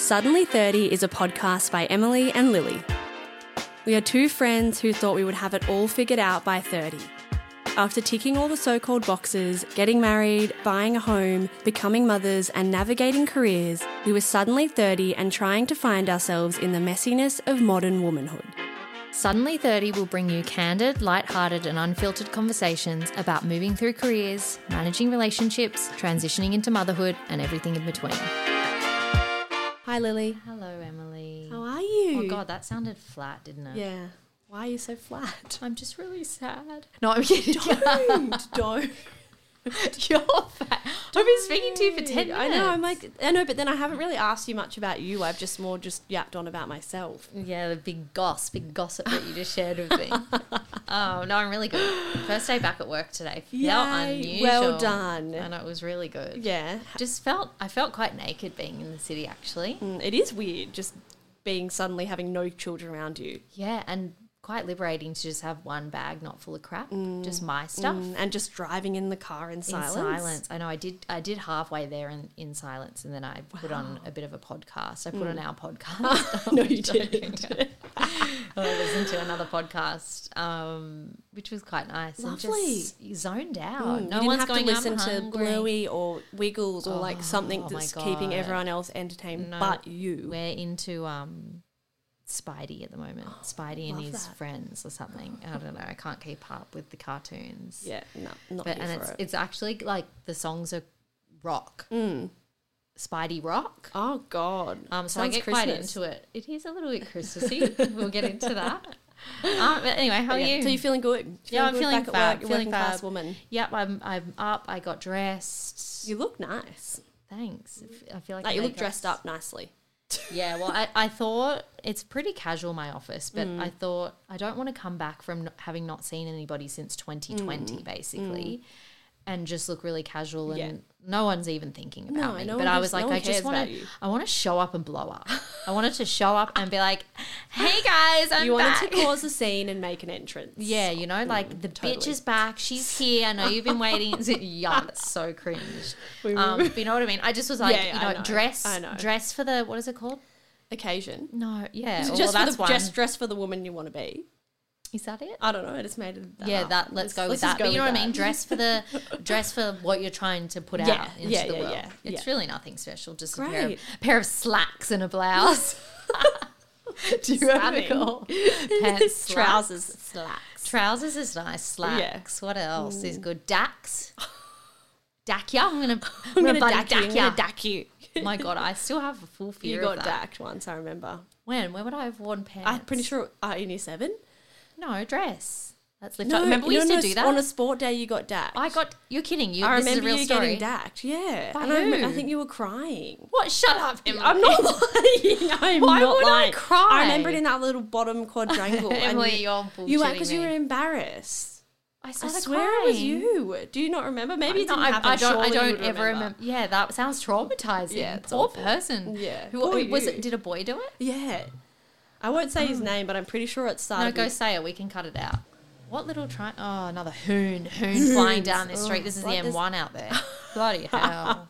Suddenly 30 is a podcast by Emily and Lilli. We are two friends who thought we would have it all figured out by 30. After ticking all the so called boxes, getting married, buying a home, becoming mothers, and navigating careers, we were suddenly 30 and trying to find ourselves in the messiness of modern womanhood. Suddenly 30 will bring you candid, light-hearted and unfiltered conversations about moving through careers, managing relationships, transitioning into motherhood and everything in between. Hi, Lilli. Hello Emily. How are you? Oh god, that sounded flat, didn't it? Yeah. Why are you so flat? I'm just really sad. No, I'm kidding. Don't, don't. You're fat. I've been speaking to you for 10 minutes. I know. I'm like, I know, but then I haven't really asked you much about you. I've just more just yapped on about myself. Yeah, the big goss, big gossip that you just shared with me. oh no, I'm really good. First day back at work today. Unusual. well done. And it was really good. Yeah. Just felt I felt quite naked being in the city actually. Mm, It is weird just being suddenly having no children around you. Yeah, and quite liberating to just have one bag not full of crap, just my stuff. Mm, and just driving in the car in In silence. silence. I know I did I did halfway there in, in silence and then I put on a bit of a podcast. I put on our podcast. no, you didn't. I listened to another podcast, um, which was quite nice. Lovely. Zoned out. Mm, no you didn't one's going to listen to. Bluey or Wiggles or like something Oh that's keeping everyone else entertained No, but you. We're into um, Spidey at the moment. Spidey and his that. friends or something. I don't know. I can't keep up with the cartoons. Yeah, no, not but and it's it. it's actually like the songs are rock, Mm. Spidey rock. Oh God. Um, so I Sounds get quite into it. It is a little bit Christmassy. we'll get into that. Um, but anyway, how are Yeah. you? So you're feeling good? Yeah, I'm good feeling fab, work, you're feeling working class woman. Yep, I'm I'm up. I got dressed. You look nice. Thanks. I feel like Like you look dressed up nicely. Yeah, well, I, I thought it's pretty casual my office, but Mm. I thought I don't want to come back from not, having not seen anybody since 2020, Mm. basically, and just look really casual and Yeah. No one's even thinking about No, me. no but I was like, no I just want to. I want to show up and blow up. I wanted to show up and be like, "Hey guys, I'm you wanted back." to cause a scene and make an entrance. Yeah, you know, like the totally. bitch is back. She's here. I know you've been waiting. yeah, that's so cringe. Um, but you know what I mean? I just was like, Yeah, you I know, know. dress, I know. dress for the what is it called? Occasion. No, yeah, it well, just that's the, one. just dress for the woman you want to be? Is that it? I don't know. I just made it. That yeah, up. that. Let's, go with just that. but you know what I mean? Dress for the dress for what you're trying to put Yeah, out into yeah, the yeah, world. yeah, It's really nothing special. Just a pair of, pair of slacks and a blouse. Do you ever Stunning. call pants slacks? trousers, slacks. Trousers is nice. Slacks. What else is good? Dacks. Dacia. I'm gonna. I'm, I'm gonna, gonna dack you. I'm gonna dack you. My God, I still have a full fear You got of that. dacked once. I remember. When? When would I have worn pants? I'm pretty sure. Uh, in year seven. No dress. Let's lift up. Remember we used to do that. on a sport day. You got dacked. I got. You're kidding. You. I this is a remember real you story. getting dacked. Yeah, By and I, rem- I think you were crying. What? Shut up, Emily. I'm not lying. I'm Why not would I cry? I remember it in that little bottom quadrangle. and Emily, you, you're you were because you were embarrassed. I, I swear it was you. Do you not remember? Maybe it didn't I, happen. I don't. I don't ever remember. Yeah, that sounds traumatizing. Yeah, it's poor awful. person. Yeah, Who poor was you. it? Did a boy do it? Yeah, I won't say his oh. name, but I'm pretty sure it No, go with- say it. We can cut it out. What little try? Oh, another hoon, hoon flying down this street. Oh, this is the What is- M1 out there. Bloody hell!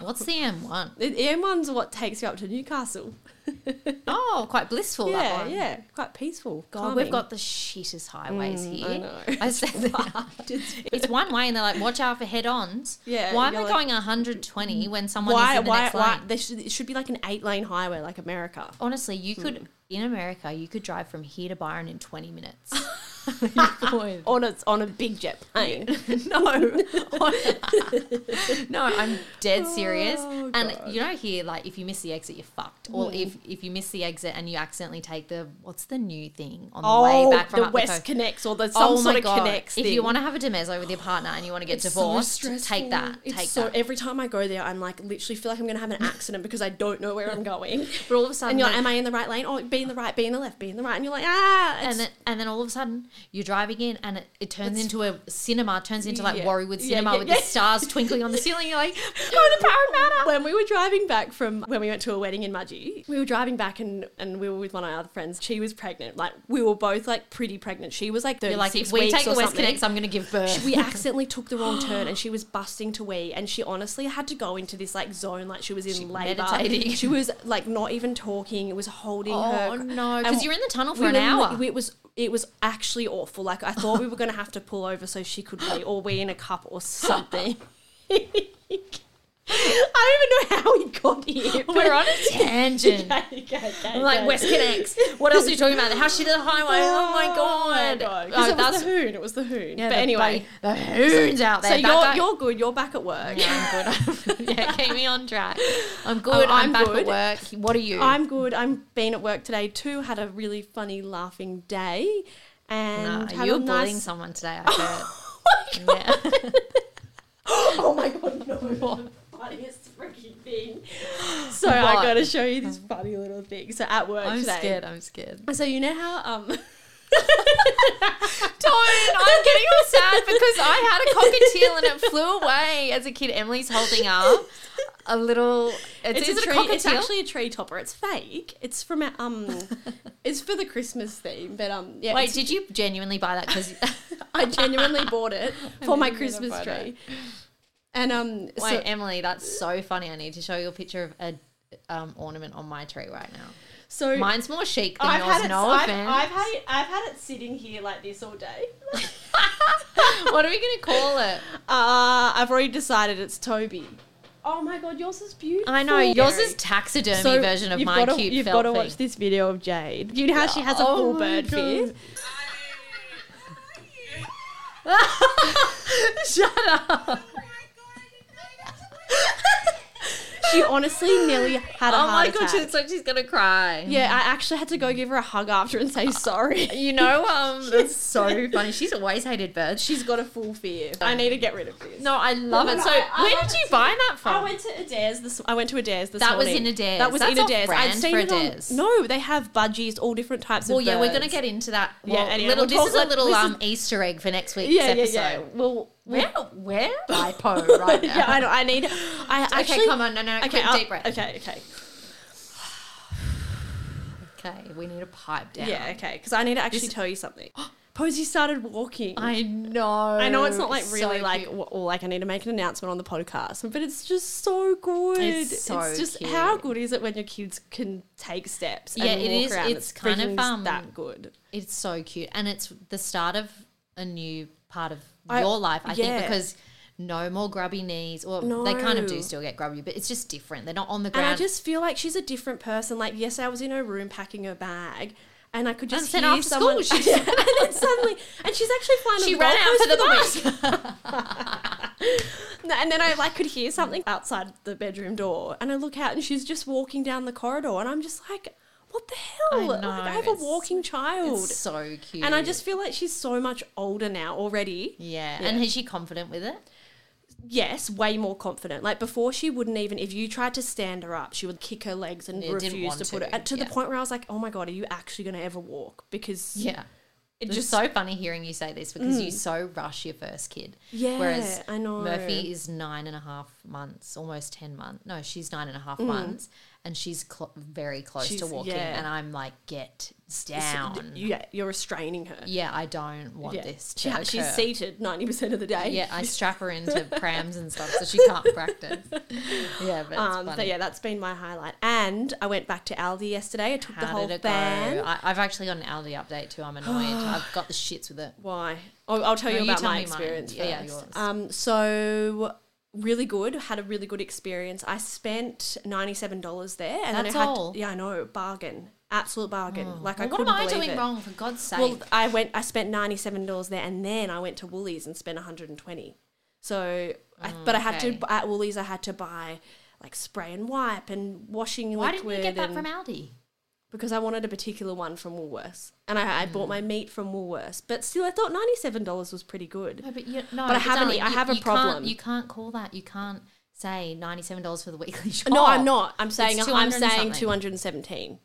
What's the M1? The M1's what takes you up to Newcastle. Oh, quite blissful. that yeah, one. yeah, quite peaceful. God, calming. we've got the shittest highways Mm, here. I know. I said that. it's one way, and they're like, "Watch out for head-ons." Yeah, Why am I like- going 120 when someone why? is in the Why? next Why? lane? There should, it should be like an eight-lane highway, like America. Honestly, you could in America, you could drive from here to Byron in 20 minutes. on a on a big jet plane. no, no, I'm dead serious. Oh, and you know, here, like if you miss the exit, you're fucked. Or if if you miss the exit and you accidentally take the what's the new thing on the oh, way back from the West the connects or the some Oh sort of god! connects. If thing. you want to have a demezzo with your partner and you want to get It's divorced, stressful. take that. It's take so that. every time I go there, I'm like literally feel like I'm gonna have an accident because I don't know where I'm going. But all of a sudden, And you're like, like- am I in the right lane? Oh, be in the right, be in the left, be in the right. And you're like, ah. and then and then all of a sudden, You're driving in, and it, it turns into a cinema. Turns into like Yeah. Warriewood Cinema yeah, with yeah. the stars twinkling on the ceiling. You're like, going to Parramatta. when we were driving back from when we went to a wedding in Mudgee, we were driving back and, and we were with one of our other friends. She was pregnant. Like we were both like pretty pregnant. She was like 36 You're like, if we take the West. Connects, I'm going to give birth. we accidentally took the wrong turn and she was busting to wee and she honestly had to go into this like zone like she was in labor. meditating. She was like not even talking. It was holding Oh, her. no, because you're in the tunnel for we an hour. It was it was actually awful. Like I thought we were going to have to pull over so she could wee or we in a cup or something. I don't even know how we got here. We're on a tangent. Okay, okay, okay, I'm like. WestConnex. What else are you talking about? The house shit of the highway. Oh my oh god. God. 'Cause Oh, it was the hoon. It was the hoon. yeah, but the anyway, the hoons out there. so you're you're good. You're back at work. Yeah, I'm good. yeah, keep me on track. I'm oh, good. Oh, I'm, I'm back good. at work. What are you? I'm good. I'm been at work today too. Had a really funny, laughing day, and Nah, you're were bullying someone today. I heard. Oh my god! Oh my god! No. Funniest freaking thing. So I got to show you this funny little thing. So at work I'm today. scared. I'm scared. So you know how um. Don't. I'm getting all sad because I had a cockatiel and it flew away as a kid. Emily's holding up a little. It's, It's, is a it tree, a cockatiel? it's actually a tree topper. It's fake. It's from a, um, it's for the Christmas theme. But um, yeah. Wait, did you genuinely buy that? Because I genuinely bought it for my didn't get a Christmas tree. And um, wait, so, Emily, that's so funny. I need to show you a picture of a um, ornament on my tree right now. so Mine's more chic than I've yours. had it. no I've, offense. I've had it. I've had it sitting here like this all day. what are we gonna call it? Uh, I've already decided it's Toby. Oh my god, yours is beautiful. I know yours is taxidermy So version of my gotta, cute You've got to watch this video of Jade. You know how she has a Oh full bird God. Shut up! She honestly nearly had a Oh heart my god, attack. she looks like she's gonna cry. Yeah, I actually had to go give her a hug after and say sorry. You know, um, that's so funny. She's always hated birds. She's got a full fear. I need to get rid of this. No, I love No, it. So, I- I where love did you it. buy that from? I went to Adair's this. I went to Adair's this That was morning. in Adair's. That was That's in off Adair's. brand I'd seen for it on- Adair's. No, they have budgies, all different types of. well, of. yeah, we're gonna get into that. Yeah, anyway, little, we'll this talk- is a let- little this is- um Easter egg for next week's Yeah, yeah, episode. yeah. Well, Where, where? Ipo right now. yeah, I know. I need. I Okay, actually. come on, no, no, Okay, quick deep breath. Okay, okay. Okay, we need to pipe down. Yeah, okay. Because I need to actually This- tell you something. Posey started walking. I know. I know it's not like So really like cute. w- or like I need to make an announcement on the podcast, but it's just so good. It's so just cute. how good is it when your kids can take steps? Yeah, and walk is. Around. It's kind of, um, that good. It's so cute, and it's the start of a new part of I- your life. I yeah. think because no more grubby knees, or they kind of do still get grubby, but it's just different. They're not on the ground And. I just feel like she's a different person. Like yes, I was in her room packing her bag. And I could just And hear someone, school, and then suddenly, and she's actually flying. she ran out for the for bus. and then I like could hear something outside the bedroom door, and I look out, and she's just walking down the corridor, and I'm just like, "What the hell? I Like, I have a walking child." It's so cute, And I just feel like she's so much older now already. yeah. Yeah. And is she confident with it? Yes, way more confident. Like before, she wouldn't even, if you tried to stand her up, she would kick her legs and Yeah, didn't refuse to put to, it. To the point where I was like, oh my God, are you actually going to ever walk? Because Yeah. it It's just, so funny hearing you say this because you so rush your first kid. yeah, Whereas I know. Murphy is nine and a half months, almost 10 months. No, she's nine and a half Mm. months and she's cl- very close to walking. yeah. And I'm like, get down. yeah, you're restraining her. yeah, I don't want Yeah. this She she's seated 90% of the day. Yeah, I strap her into prams and stuff so she can't practice. Yeah, but Um, but yeah, that's been my highlight. And I went back to Aldi yesterday. I took the whole did it van. go? I, I've actually got an Aldi update too. I'm annoyed. I've got the shits with it. Why? I'll, I'll tell No, you about tell my experience Yeah, yeah, yours. Um, so really good. Had a really good experience. I spent ninety seven dollars there, and That's then I had all? To, yeah, I know, bargain, absolute bargain. Oh. Like I Well, what couldn't am I doing it. wrong? For God's sake. Well, I went. I spent ninety seven dollars there, and then I went to Woolies and spent one hundred and twenty. So, I, oh, but I had okay. to at Woolies. I had to buy like spray and wipe and washing and Why didn't liquid. you get that from Aldi? Because I wanted a particular one from Woolworths, and I, I Mm. bought my meat from Woolworths. But still, I thought ninety seven dollars was pretty good. No, but you, no, But I haven't- darling, I you- have a you problem. Can't, you can't call that. You can't say ninety-seven dollars for the weekly shop. No, I'm not. I'm saying I'm saying two hundred and seventeen.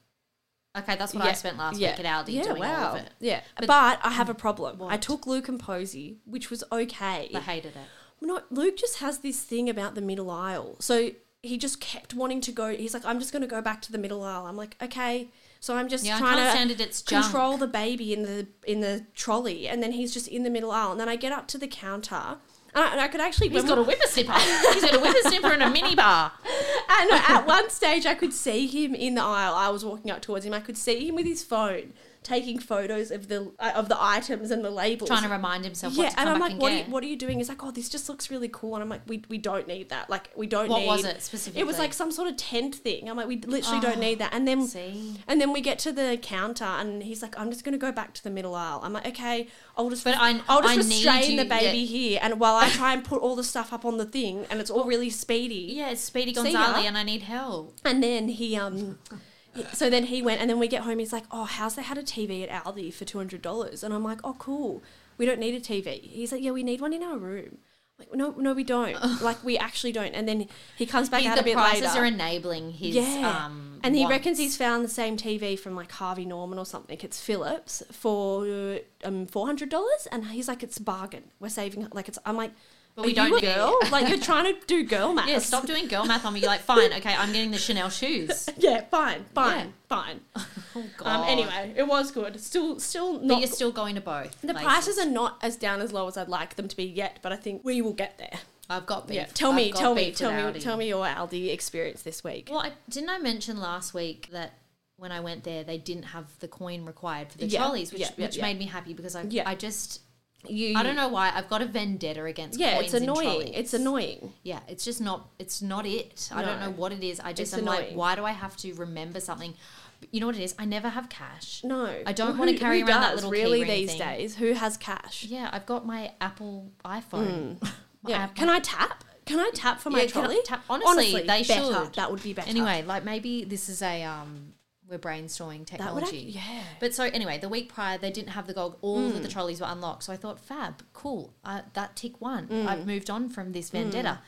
Okay, that's what I spent last week at Aldi yeah, doing wow. all of it. Yeah, But- but, I have a problem. I took Luke and Posey, which was okay. I hated it. No, Luke just has this thing about the middle aisle. So he just kept wanting to go. He's like, I'm just going to go back to the middle aisle. I'm like, okay. So I'm just Yeah, trying to it, it's junk. control the baby in the in the trolley, and then he's just in the middle aisle. And then I get up to the counter, and I, and I could actually. He's got a whippersnipper. He's got a whippersnipper and a mini bar. And at one stage, I could see him in the aisle. I was walking up towards him. I could see him with his phone taking photos of the uh, of the items and the labels. Trying to remind himself what yeah, and I'm like, and what are, you, what are you doing? He's like, oh, this just looks really cool. And I'm like, we, we don't need that. Like, we don't What need. was it specifically? It was like some sort of tent thing. I'm like, we literally don't need that. And then See? and then we get to the counter, and he's like, I'm just going to go back to the middle aisle. I'm like, okay, I'll just, But I- I'll just I restrain the baby yeah. here, and while I try and put all the stuff up on the thing, and it's all really speedy. Yeah, it's Speedy See. Gonzalez and I need help. And then he um so then he went and then we get home he's like, "Oh, how's they had a TV at Aldi for $200?" And I'm like, "Oh, cool. We don't need a TV." He's like, "Yeah, we need one in our room." I'm like, "No, no we don't. like we actually don't." And then he comes back He- out the a bit later. The prices are enabling his yeah. um and he wants. reckons he's found the same TV from like Harvey Norman or something. It's Philips for um $400 and he's like it's a bargain. We're saving like it's I'm like But are we don't it." girl? like you're trying to do girl math. Yeah, stop doing girl math on me. You're like, fine, okay, I'm getting the Chanel shoes. Yeah, fine, fine, Yeah. fine. Oh god. Um, anyway, it was good. Still, still but you're still going to both. the places. prices are not as down as low as I'd like them to be yet, but I think we will get there. I've got beef. Yeah, tell me, tell me, tell me, Aldi. tell me your Aldi experience this week. Well, I, didn't I mention last week that when I went there, they didn't have the coin required for the Yeah, trolleys, which, yeah, which made me happy because I. I just, You, I don't know why, I've got a vendetta against Yeah, it's annoying. It's annoying. Yeah, it's just not. It's not it. I don't know what it is. I just It's am like, why do I have to remember something? You know what it is? I never have cash. No, I don't Well, wanna carry who around that little really these thing? days. Who has cash? Yeah, I've got my Apple iPhone. My Yeah, app- can I tap? Can I tap for my Yeah, trolley? tap- honestly, they better. should. That would be better. Anyway, like maybe this is a um, we're brainstorming technology. yeah. But so anyway, the week prior they didn't have the gold. All of the Mm. trolleys were unlocked. So I thought, fab, cool. Uh, that tick one. Mm. I've moved on from this vendetta.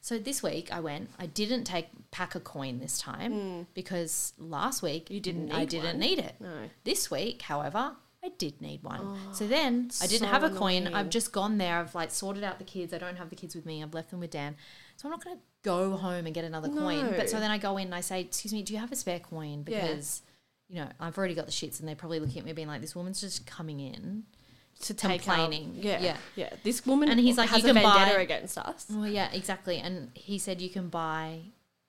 So this week I went. I didn't take pack a coin this time because last week Mm. You didn't I need didn't one. need it. No. This week, however, I did need one. so then I didn't so have a coin. annoying. I've just gone there. I've like sorted out the kids. I don't have the kids with me. I've left them with Dan. So I'm not going to go home and get another coin. But so then I go in and I say, "Excuse me, do you have a spare coin?" Yeah. Because you know I've already got the shits, and they're probably looking at me being like, "This woman's just coming in." to take complaining. Out, yeah, Yeah. yeah, This woman And he's like, has "You a can vendetta buy- against us. Well, yeah, exactly. And he said you can buy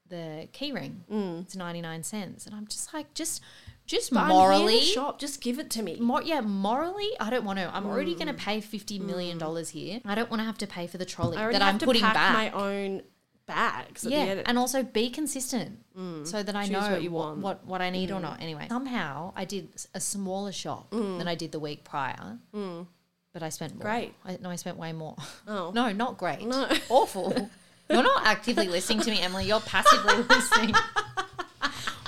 the key ring. Mm. It's ninety nine cents, and I'm just like, just, just But I'm here to morally, shop. Just give it to me. Mor- yeah, morally, I don't want to. I'm already going to Mm. pay fifty million dollars here. I don't want to have to pay for the trolley that I'm putting back. my own bags. Yeah, and also be consistent mm. so that I Choose know what you want. what, what I need or mm-hmm. not. Anyway, somehow I did a smaller shop mm. than I did the week prior, mm. but I spent more. Great. I, no, I spent way more. Oh. no, not great. No. awful. You're not actively listening to me, Emily. You're passively listening.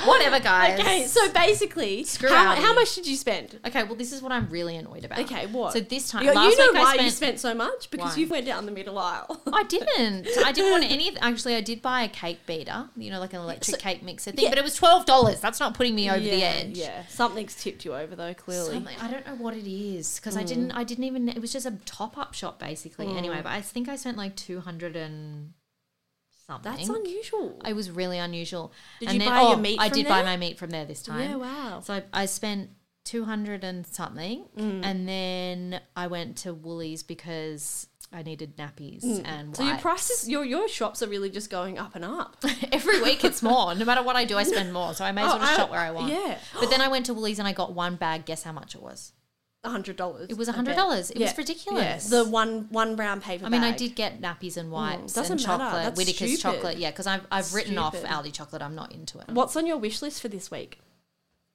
Whatever, guys. Okay, so basically, Screw how, Aldi. how much did you spend? Okay, well, this is what I'm really annoyed about. Okay, what? So this time, you, last you know week why I spent. you spent so much because Why? you went down the middle aisle. I didn't. I didn't want any. Actually, I did buy a cake beater. You know, like an electric cake mixer thing. But it was twelve dollars. That's not putting me over yeah, the edge. Yeah, something's tipped you over though. Clearly, Something- I don't know what it is because. I hmm. didn't. I didn't even. It was just a top up shop basically. Anyway, hmm. but I think I spent like two hundred and something. that's unusual. It was really unusual. Did And you then- buy your oh, meat I did buy my meat from there this time. yeah, wow. So I, I spent two hundred and something, Mm. and then I went to Woolies because I needed nappies and Mm. So your prices, your your shops are really just going up and up. Every week it's more. No matter what I do, I spend more. So I may as well Oh, just I- shop where I want. yeah. But then I went to Woolies and I got one bag. Guess how much it was? A hundred dollars. It was bet. $100. It was ridiculous. Yeah, the one one brown paper. I mean, I did get nappies and wipes doesn't and chocolate, Whittaker's chocolate. Yeah, because I've, I've written off Aldi chocolate. I'm not into it. What's on your wish list for this week?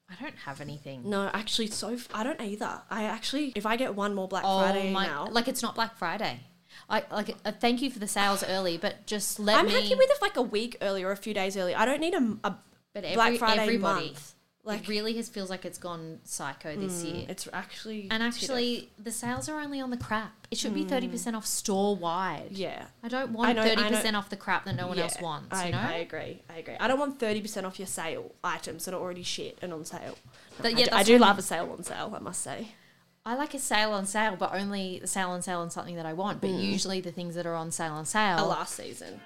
I don't have anything. No, actually, so f- I don't either. I actually, if I get one more Black Oh Friday my! now, Like it's not Black Friday. I like. Uh, thank you for the sales early, but just let I'm me. happy with it like a week early or a few days early. I don't need a, a But Black every- Friday everybody- month. Like- it really has feels like it's gone psycho this Mm, year. It's actually And actually, the sales are only on the crap. It should be thirty percent off store wide. yeah. I don't want thirty percent off the crap that no one else wants. I, you know, I agree. I agree. I don't want thirty percent off your sale items that are already shit and on sale. But I yeah, do, I do love a sale on sale. I must say. I like a sale on sale, but only the sale on sale on something that I want. But usually, the things that are on sale on sale. A last season.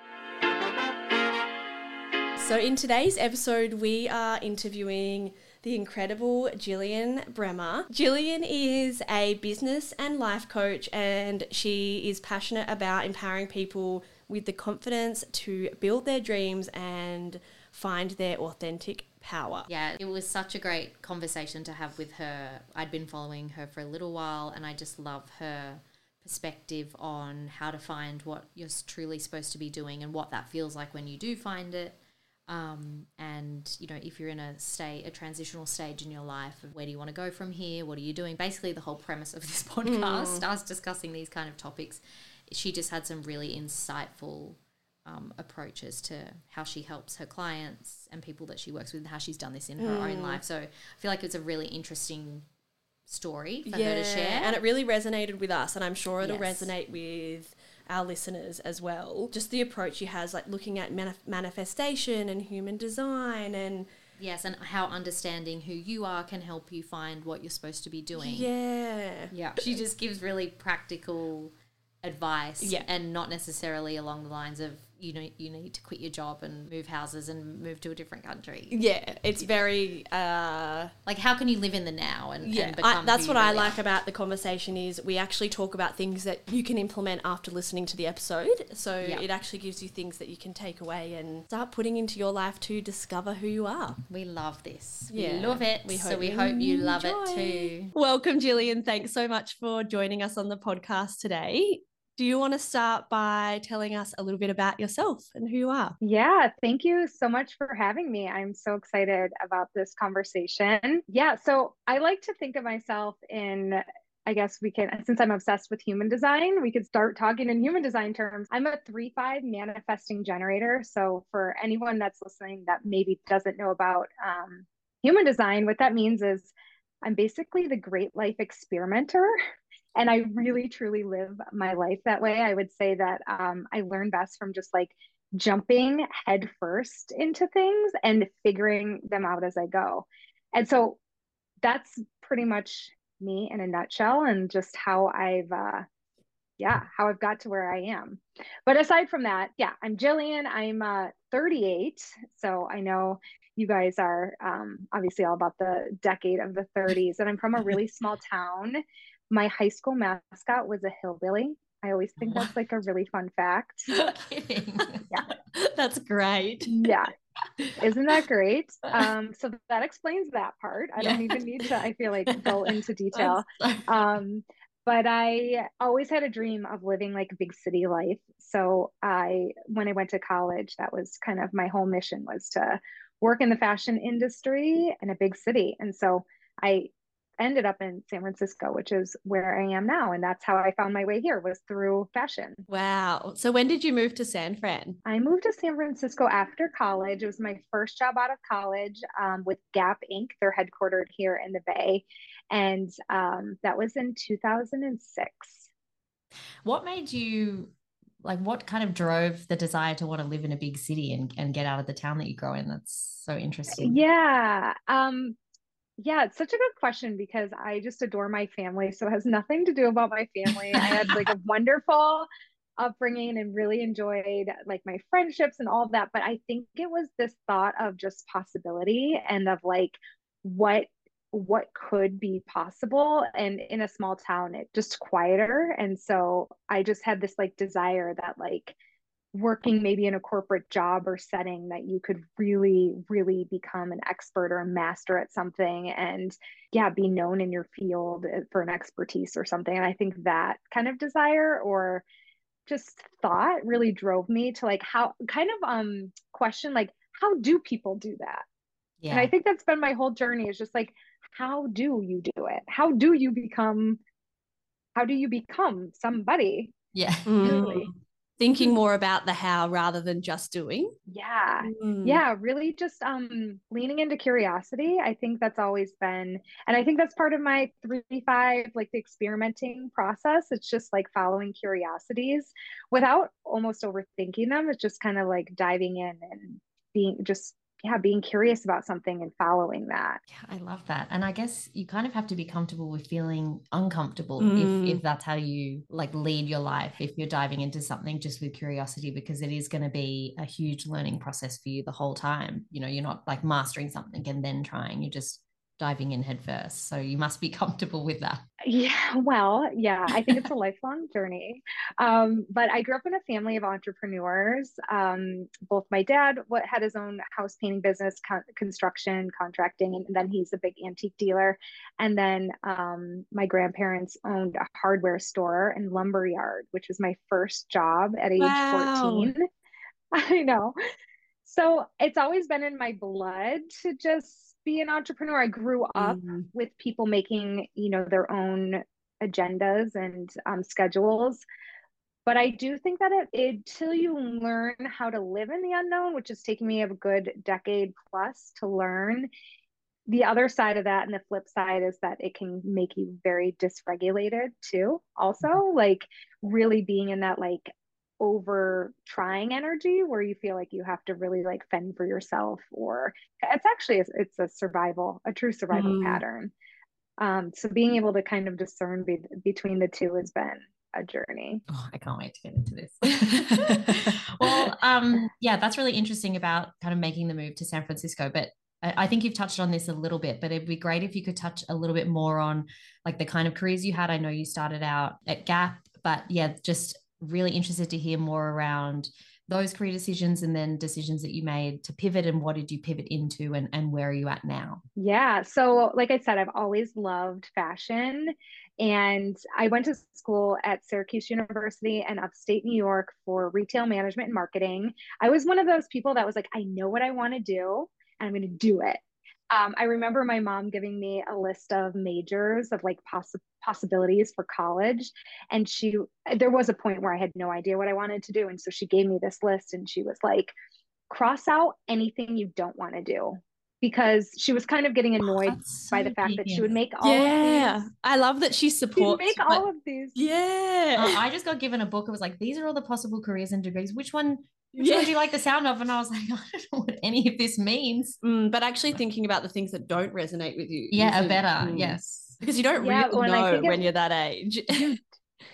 So in today's episode, we are interviewing the incredible Jillian Bremer. Jillian is a business and life coach, and she is passionate about empowering people with the confidence to build their dreams and find their authentic power. Yeah, it was such a great conversation to have with her. I'd been following her for a little while, and I just love her perspective on how to find what you're truly supposed to be doing and what that feels like when you do find it. Um, and you know, if you're in a state, a transitional stage in your life, where do you want to go from here? What are you doing? Basically, the whole premise of this podcast, us discussing these kind of topics. She just had some really insightful um, approaches to how she helps her clients and people that she works with, and how she's done this in her own life. So I feel like it's a really interesting story for her to share. And it really resonated with us, and I'm sure it'll Yes. resonate with our listeners as well. Just the approach she has, like looking at manif- manifestation and human design, and yes, and how understanding who you are can help you find what you're supposed to be doing. yeah, Yeah. She just gives really practical advice Yeah. and not necessarily along the lines of you know you need to quit your job and move houses and move to a different country. yeah, it's very. Uh, Like how can you live in the now and, yeah, and I, that's what you I like are? about the conversation is we actually talk about things that you can implement after listening to the episode. So Yeah. it actually gives you things that you can take away and start putting into your life to discover who you are. We love this. Yeah. We love it. We so we hope you love it too. Welcome, Jillian. Thanks so much for joining us on the podcast today. Do you want to start by telling us a little bit about yourself and who you are? Yeah, thank you so much for having me. I'm so excited about this conversation. Yeah, so I like to think of myself in, I guess we can, since I'm obsessed with human design, we could start talking in human design terms. I'm a 3 5 manifesting generator. So for anyone that's listening that maybe doesn't know about um, human design, what that means is I'm basically the great life experimenter. And I really truly live my life that way. I would say that um, I learn best from just like jumping headfirst into things and figuring them out as I go. And so that's pretty much me in a nutshell and just how I've uh yeah, how I've got to where I am. But aside from that, yeah, I'm Jillian. I'm uh 38. So I know you guys are um obviously all about the decade of the 30s and I'm from a really small town. My high school mascot was a hillbilly. I always think that's like a really fun fact. Kidding. That's great. yeah. Isn't that great? Um so that explains that part. I don't even need to i feel like go into detail. um but i always had a dream of living like big city life. So i when i went to college that was kind of my whole mission was to work in the fashion industry in a big city. And so i ended up in san francisco which is where i am now and that's how i found my way here was through fashion wow. So when did you move to San Fran? I moved to San Francisco after college. It was my first job out of college um, with Gap Inc. They're headquartered here in the Bay. And um, that was in 2006. What made you like what kind of drove the desire to want to live in a big city and, and get out of the town that you grow in? That's so interesting. Yeah. Um, yeah, it's such a good question because I just adore my family. So it has nothing to do about my family. I had like a wonderful upbringing and really enjoyed like my friendships and all of that. But I think it was this thought of just possibility and of like what what could be possible and in a small town it just quieter and so i just had this like desire that like working maybe in a corporate job or setting that you could really really become an expert or a master at something and yeah be known in your field uh, for an expertise or something and i think that kind of desire or just thought really drove me to like how kind of um question like how do people do that Yeah. and i think that's been my whole journey is just like how do you do it how do you become how do you become somebody yeah. Really? Thinking more about the how rather than just doing. Yeah. Mm. Yeah, really just um leaning into curiosity. I think that's always been and I think that's part of my 3 5 like the experimenting process. It's just like following curiosities without almost overthinking them. It's just kind of like diving in and being just yeah, being curious about something and following that. Yeah, I love that. And I guess you kind of have to be comfortable with feeling uncomfortable Mm. if if that's how you like lead your life, if you're diving into something just with curiosity, because it is going to be a huge learning process for you the whole time. You know, you're not like mastering something and then trying, you're just diving in headfirst. So you must be comfortable with that. Yeah, well, yeah, I think it's a lifelong journey. Um, but I grew up in a family of entrepreneurs. Um, both my dad what had his own house painting business, con- construction, contracting, and then he's a big antique dealer. And then um, my grandparents owned a hardware store and lumber yard, which was my first job at age Wow. 14. I know. So it's always been in my blood to just be an entrepreneur. I grew up Mm. with people making you know their own agendas and um, schedules but i do think that it, until you learn how to live in the unknown which is taking me a good decade plus to learn the other side of that and the flip side is that it can make you very dysregulated too also like really being in that like over trying energy where you feel like you have to really like fend for yourself or it's actually it's a survival a true survival Mm. pattern um so being able to kind of discern be- between the two has been a journey Oh, I can't wait to get into this. well, um, yeah, that's really interesting about kind of making the move to San Francisco. But I think you've touched on this a little bit, but it'd be great if you could touch a little bit more on like the kind of careers you had. I know you started out at Gap, but yeah, just really interested to hear more around those career decisions and then decisions that you made to pivot and what did you pivot into and, and where are you at now? Yeah. So, like I said, I've always loved fashion. And I went to school at Syracuse University in upstate New York for retail management and marketing. I was one of those people that was like, I know what I want to do, and I'm going to do it. Um, I remember my mom giving me a list of majors of like poss- possibilities for college. And she, there was a point where I had no idea what I wanted to do. And so she gave me this list and she was like, cross out anything you don't want to do because she was kind of getting annoyed That's by the fact that she would make all Yeah. of these. I love that she She'd supports. make all of these. yeah. Uh, I just got given a book. It was like, these are all the possible careers and degrees. Which one, which Yeah. one do you like the sound of? And I was like, I don't know what any of this means. Mm, but actually thinking about the things that don't resonate with you. Yeah, a better. mm. Yes. Because you don't Yeah, really well, know it- when you're that age.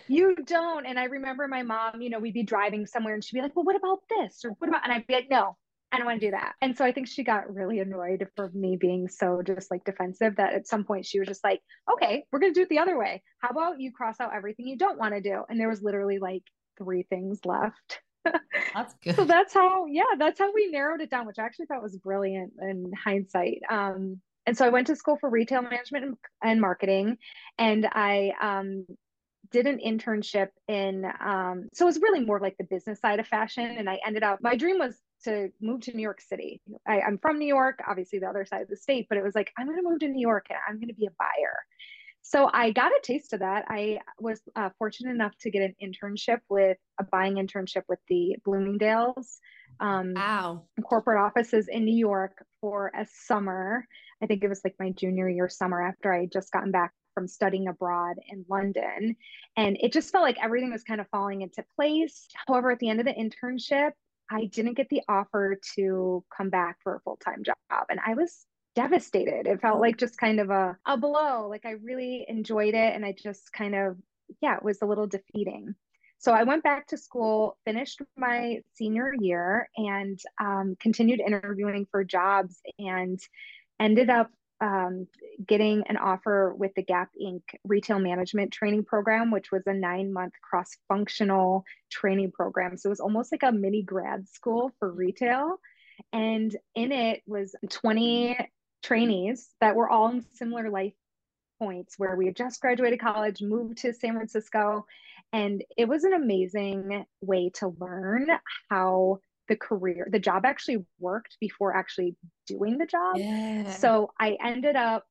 You don't. And I remember my mom, you know, we'd be driving somewhere and she'd be like, well, what about this? Or what about, and I'd be like, no, I don't want to do that. And so I think she got really annoyed for me being so just like defensive that at some point she was just like, okay, we're going to do it the other way. How about you cross out everything you don't want to do? And there was literally like three things left. That's good. so that's how yeah that's how we narrowed it down which i actually thought was brilliant in hindsight um and so i went to school for retail management and, marketing and i um did an internship in um so it was really more like the business side of fashion and i ended up my dream was to move to new york city I, i'm from new york obviously the other side of the state but it was like i'm going to move to new york and i'm going to be a buyer so I got a taste of that. I was uh, fortunate enough to get an internship with a buying internship with the Bloomingdale's um, wow. corporate offices in New York for a summer. I think it was like my junior year summer after I had just gotten back from studying abroad in London. And it just felt like everything was kind of falling into place. However, at the end of the internship, I didn't get the offer to come back for a full time job. And I was devastated. It felt like just kind of a, a blow. Like I really enjoyed it. And I just kind of, yeah, it was a little defeating. So I went back to school, finished my senior year, and um, continued interviewing for jobs and ended up um, getting an offer with the Gap Inc. retail management training program, which was a nine month cross functional training program. So it was almost like a mini grad school for retail. And in it was 20 trainees that were all in similar life points where we had just graduated college, moved to San Francisco. And it was an amazing way to learn how the career, the job actually worked before actually doing the job. Yeah. So I ended up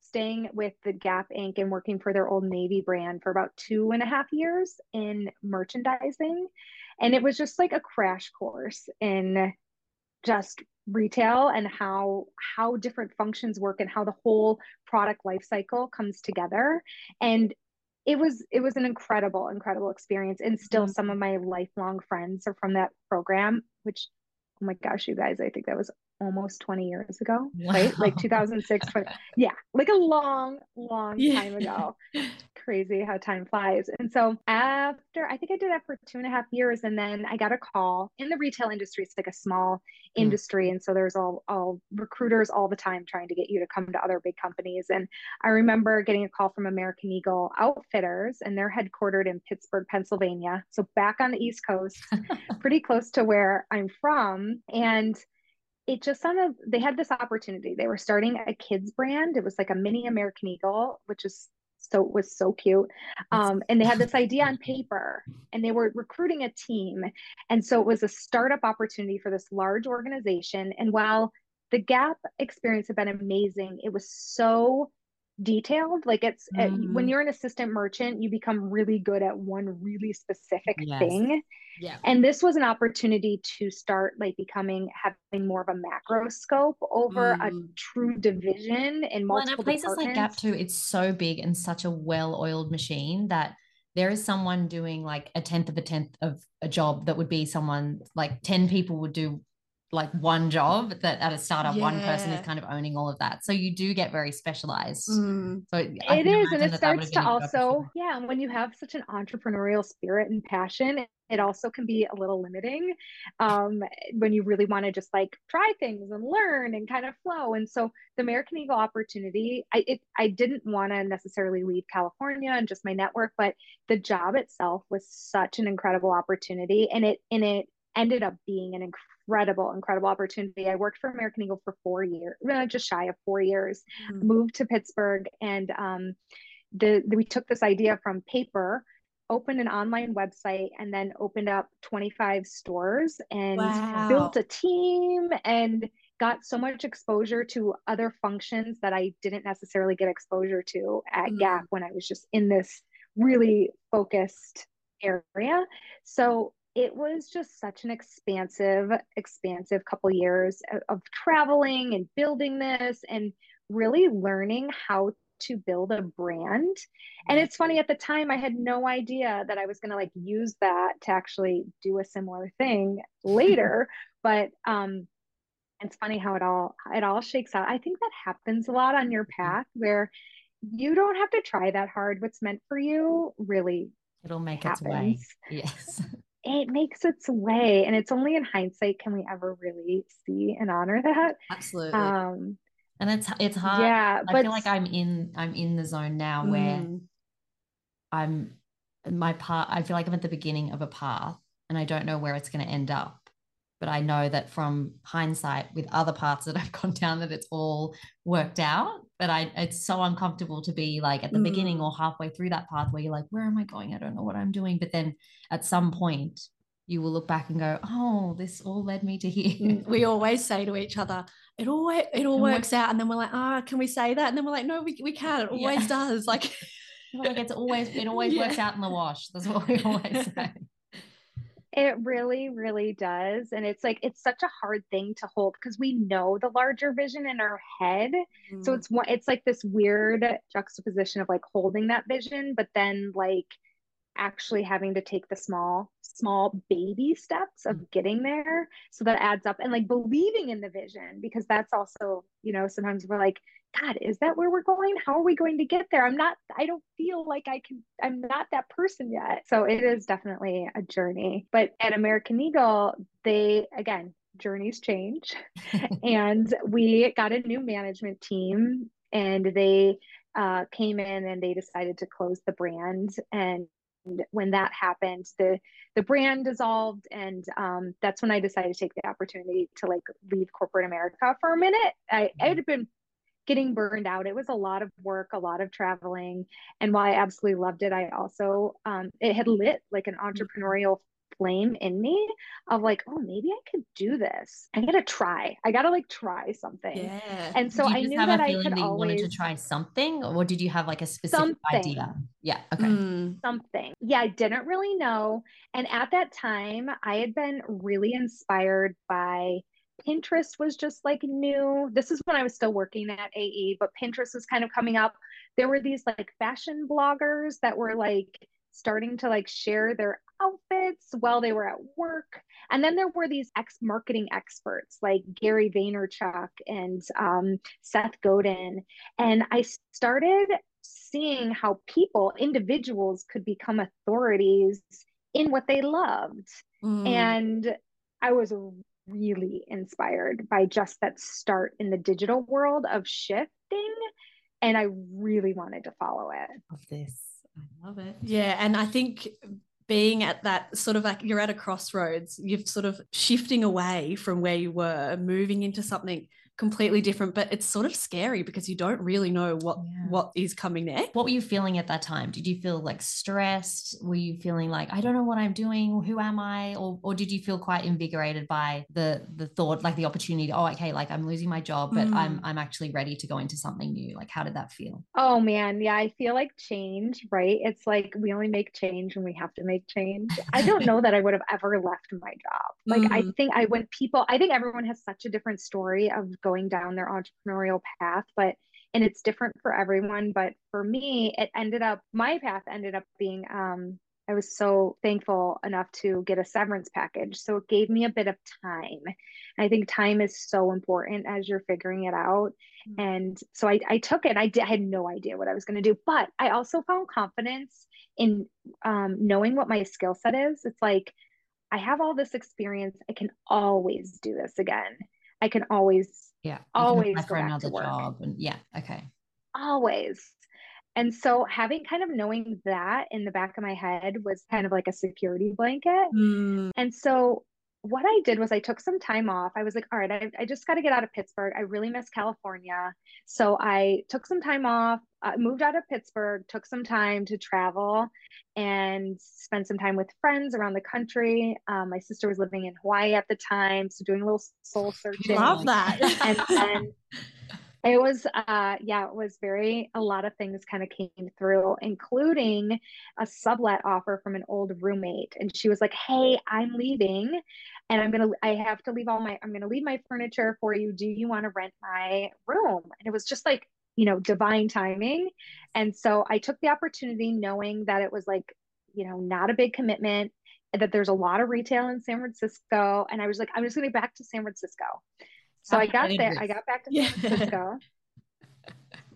staying with the Gap Inc. and working for their Old Navy brand for about two and a half years in merchandising. And it was just like a crash course in just retail and how how different functions work and how the whole product life cycle comes together and it was it was an incredible incredible experience and still mm-hmm. some of my lifelong friends are from that program which oh my gosh you guys i think that was almost 20 years ago, wow. right? Like 2006, 20, yeah, like a long, long yeah. time ago. Crazy how time flies. And so after, I think I did that for two and a half years. And then I got a call in the retail industry. It's like a small mm. industry. And so there's all, all recruiters all the time trying to get you to come to other big companies. And I remember getting a call from American Eagle Outfitters and they're headquartered in Pittsburgh, Pennsylvania. So back on the East Coast, pretty close to where I'm from. And it just sounded they had this opportunity. They were starting a kids brand. It was like a mini American Eagle, which is so was so cute. Um, and they had this idea on paper and they were recruiting a team. And so it was a startup opportunity for this large organization. And while the Gap experience had been amazing, it was so detailed. Like it's mm. uh, when you're an assistant merchant, you become really good at one really specific yes. thing. Yeah. And this was an opportunity to start like becoming having more of a macro scope over mm. a true division in multiple well, and places like Gap too, it's so big and such a well-oiled machine that there is someone doing like a tenth of a tenth of a job that would be someone like 10 people would do like one job that at a startup yeah. one person is kind of owning all of that so you do get very specialized mm. so it is and it starts to also yeah And when you have such an entrepreneurial spirit and passion it also can be a little limiting um, when you really want to just like try things and learn and kind of flow and so the american eagle opportunity i it, i didn't want to necessarily leave california and just my network but the job itself was such an incredible opportunity and it and it ended up being an incredible, incredible incredible opportunity. I worked for American Eagle for four years, really just shy of four years, mm-hmm. moved to Pittsburgh, and um, the, the, we took this idea from paper, opened an online website, and then opened up 25 stores and wow. built a team and got so much exposure to other functions that I didn't necessarily get exposure to at mm-hmm. Gap when I was just in this really focused area. So it was just such an expansive, expansive couple years of, of traveling and building this and really learning how to build a brand. And it's funny at the time I had no idea that I was going to like use that to actually do a similar thing later, but um it's funny how it all it all shakes out. I think that happens a lot on your mm-hmm. path where you don't have to try that hard. What's meant for you really it'll make happens. its way. Yes. it makes its way and it's only in hindsight can we ever really see and honor that. Absolutely. Um and it's it's hard. yeah i but, feel like i'm in i'm in the zone now mm. where i'm my part i feel like i'm at the beginning of a path and i don't know where it's going to end up but i know that from hindsight with other paths that i've gone down that it's all worked out. But i it's so uncomfortable to be like at the mm. beginning or halfway through that path where you're like where am i going? I don't know what i'm doing. But then at some point you will look back and go oh this all led me to here. Mm, we always say to each other it all it all works out. And then we're like ah oh, can we say that? And then we're like no we, we can. It always yeah. does. Like like it's always it always yeah. works out in the wash. That's what we always say it really, really does. And it's like, it's such a hard thing to hold because we know the larger vision in our head. Mm. So it's one, it's like this weird juxtaposition of like holding that vision, but then like actually having to take the small, small baby steps of mm. getting there. So that adds up and like believing in the vision because that's also, you know, sometimes we're like, God, is that where we're going? How are we going to get there? I'm not, I don't feel like I can, I'm not that person yet. So it is definitely a journey. But at American Eagle, they, again, journeys change. and we got a new management team and they uh, came in and they decided to close the brand. And when that happened, the the brand dissolved, and um, that's when I decided to take the opportunity to like leave corporate America for a minute. I, I had been getting burned out. It was a lot of work, a lot of traveling. And while I absolutely loved it, I also, um, it had lit like an entrepreneurial flame in me of like, oh, maybe I could do this. I gotta try. I gotta like try something. Yeah. And so I knew that I could that always wanted to try something, or did you have like a specific Something. idea? Yeah. Okay. Mm. something. Yeah, I didn't really know. And at that time, I had been really inspired by Pinterest was just like new. This is when I was still working at AE, but Pinterest was kind of coming up. There were these like fashion bloggers that were like starting to like share their outfits while they were at work. And then there were these ex marketing experts like Gary Vaynerchuk and um, Seth Godin. And I started seeing how people, individuals, could become authorities in what they loved. Mm. And I was really inspired by just that start in the digital world of shifting. And I really wanted to follow it. Of this, I love it. Yeah, and I think being at that sort of like you're at a crossroads, you've sort of shifting away from where you were, moving into something completely different, but it's sort of scary because you don't really know what Yeah. what is coming next. What were you feeling at that time? Did you feel like stressed? Were you feeling like I don't know what I'm doing? Who am I? Or or did you feel quite invigorated by the the thought, like the opportunity? Oh, okay, like I'm losing my job, but I'm Mm. I'm actually ready to go into something new. Like, how did that feel? Oh man, yeah, I feel like change, right? It's like we only make change when we have to make change. I don't know that I would have ever left my job. Like I Mm. think I when people I think everyone has such a different story of going down their entrepreneurial path, but and it's different for everyone, but for me it ended up my path ended up being um I was so thankful enough to get a severance package. So it gave me a bit of time. And I think time is so important as you're figuring it out. And so I, I took it. I, did, I had no idea what I was going to do, but I also found confidence in um, knowing what my skill set is. It's like I have all this experience. I can always do this again. I can always, Yeah. Always for another job. And yeah, okay. always. And so having kind of knowing that in the back of my head was kind of like a security blanket. Mm. And so what I did was I took some time off. I was like, all right, I, I just got to get out of Pittsburgh. I really miss California. So I took some time off, uh, moved out of Pittsburgh, took some time to travel and spend some time with friends around the country. Um, my sister was living in Hawaii at the time. So doing a little soul searching. Love that. And then it was uh yeah it was very a lot of things kind of came through including a sublet offer from an old roommate and she was like hey i'm leaving and i'm gonna i have to leave all my i'm gonna leave my furniture for you. Do you want to rent my room? And it was just like you know divine timing. And so i took the opportunity knowing that it was like you know not a big commitment that there's a lot of retail in san francisco and i was like i'm just gonna get back to san francisco so I got there. I got back to San Francisco,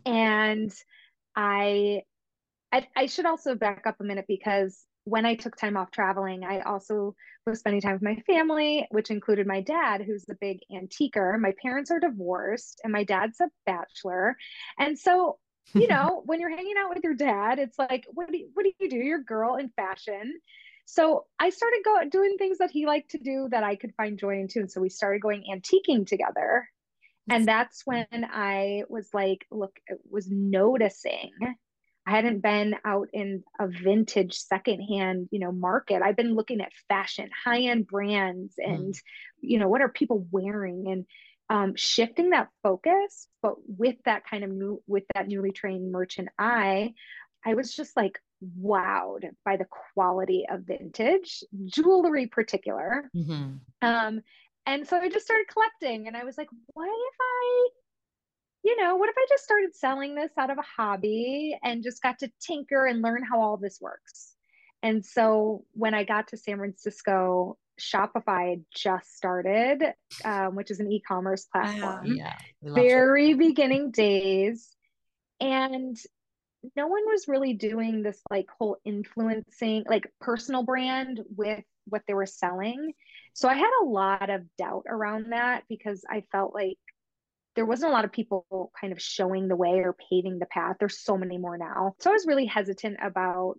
and I, I, I should also back up a minute because when I took time off traveling, I also was spending time with my family, which included my dad, who's a big antiquer. My parents are divorced, and my dad's a bachelor, and so you know when you're hanging out with your dad, it's like, what do you, what do you do? You're a girl in fashion. So I started going doing things that he liked to do that I could find joy in too. And so we started going antiquing together. And that's when I was like, look, was noticing. I hadn't been out in a vintage secondhand, you know, market. I've been looking at fashion, high-end brands, and you know, what are people wearing, and um, shifting that focus. But with that kind of new, with that newly trained merchant eye, I was just like wowed by the quality of vintage jewelry, particular. Mhm. Um, and so I just started collecting, and I was like, what if I, you know, what if I just started selling this out of a hobby and just got to tinker and learn how all this works? And so when I got to San Francisco, Shopify had just started, um, which is an e-commerce platform Yeah. love it. very beginning days and no one was really doing this like whole influencing like personal brand with what they were selling. So i had a lot of doubt around that because i felt like there wasn't a lot of people kind of showing the way or paving the path. There's so many more now. So i was really hesitant about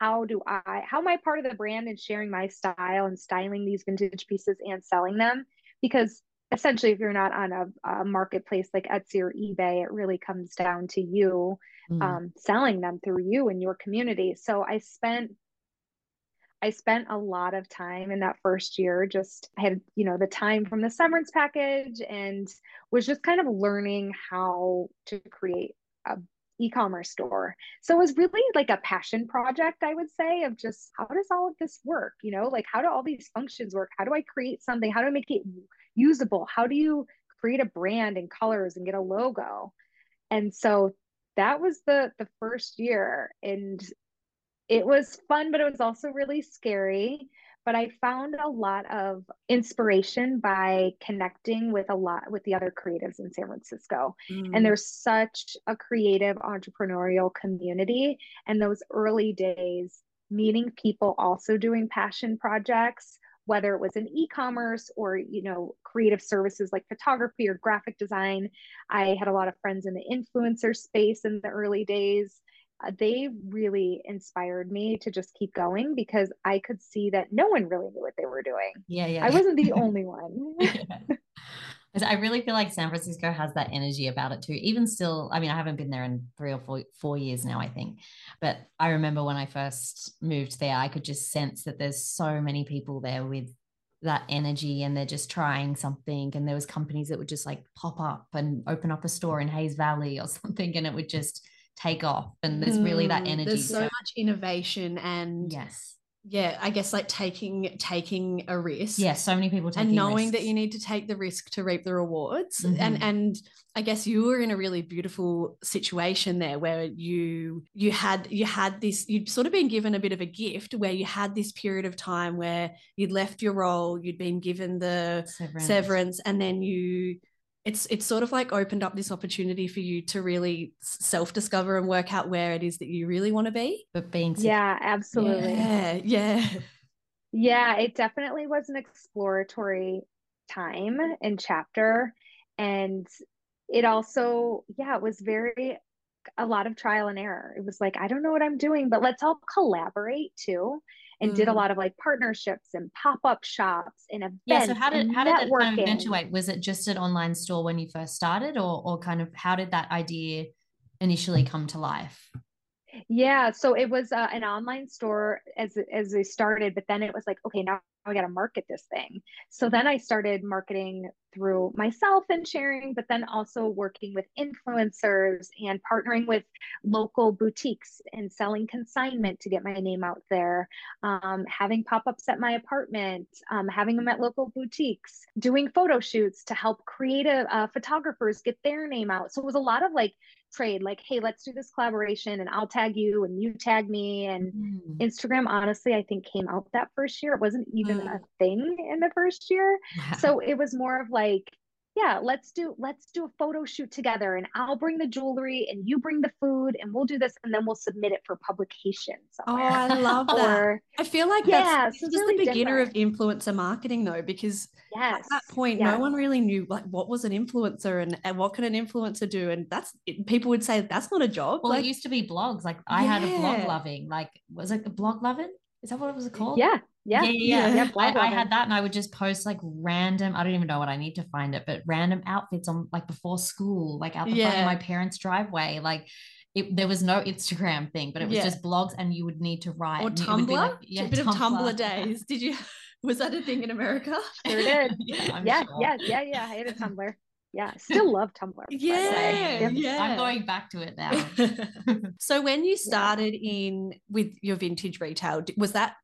how do i how am i part of the brand and sharing my style and styling these vintage pieces and selling them? Because essentially if you're not on a, a marketplace like etsy or ebay it really comes down to you Mm. um, selling them through you and your community so i spent I spent a lot of time in that first year. Just I had, you know, the time from the severance package and was just kind of learning how to create a e-commerce store. So it was really like a passion project, I would say, of just how does all of this work? You know, like how do all these functions work? How do I create something? How do I make it usable? How do you create a brand and colors and get a logo? And so that was the the first year and it was fun, but it was also really scary but I found a lot of inspiration by connecting with a lot with the other creatives in San Francisco. Mm. And there's such a creative entrepreneurial community. And those early days, meeting people also doing passion projects, whether it was in e-commerce or you know creative services like photography or graphic design. I had a lot of friends in the influencer space in the early days uh, they really inspired me to just keep going because I could see that no one really knew what they were doing. Yeah, yeah. I wasn't the only one. yeah. I really feel like San Francisco has that energy about it too. Even still, I mean, I haven't been there in three or four, four years now, I think. But I remember when I first moved there, I could just sense that there's so many people there with that energy and they're just trying something. And there was companies that would just like pop up and open up a store in Hayes Valley or something. And it would just take off and there's really that mm, energy there's so, so much innovation and yes yeah i guess like taking taking a risk yeah so many people and knowing risks. that you need to take the risk to reap the rewards mm-hmm. and and i guess you were in a really beautiful situation there where you you had you had this you'd sort of been given a bit of a gift where you had this period of time where you'd left your role you'd been given the severance, severance and then you it's it's sort of like opened up this opportunity for you to really self discover and work out where it is that you really want to be. But being yeah, absolutely, yeah, yeah, yeah. It definitely was an exploratory time and chapter, and it also yeah, it was very a lot of trial and error. It was like I don't know what I'm doing, but let's all collaborate too and mm. did a mm. lot of like partnerships and pop-up shops and events. Yeah. So how did how did that kind of eventuate? Was it just an online store when you first started, or or kind of how did that idea initially come to life? Yeah, so it was uh, an online store as as we started, but then it was like, okay, now I got to market this thing. So then I started marketing through myself and sharing, but then also working with influencers and partnering with local boutiques and selling consignment to get my name out there, um, having pop ups at my apartment, um, having them at local boutiques, doing photo shoots to help creative uh, photographers get their name out. So it was a lot of like trade like hey let's do this collaboration and i'll tag you and you tag me and mm. instagram honestly i think came out that first year it wasn't even mm. a thing in the first year so it was more of like yeah let's do let's do a photo shoot together and i'll bring the jewelry and you bring the food and we'll do this and then we'll submit it for publication somewhere. oh i love that or, i feel like yeah, that's so just really the beginner different. of influencer marketing though because yes, at that point yes. no one really knew like what was an influencer and, and what can an influencer do and that's people would say that's not a job well like, it used to be blogs like i yeah. had a Bloglovin like was it a Bloglovin is that what it was called yeah yeah, yeah, yeah. yeah I, I, had that, and I would just post like random. I don't even know what I need to find it, but random outfits on like before school, like out the yeah. front of my parents' driveway. Like it, there was no Instagram thing, but it was yeah. just blogs, and you would need to write or Tumblr. Like, yeah, a bit Tumblr. of Tumblr days. Did you? Was that a thing in America? Sure did. yeah, yeah, sure. yeah, yeah, yeah. I had a Tumblr yeah still love tumblr yeah yeah. I'm going back to it now. So when you started yeah. in with your vintage retail was that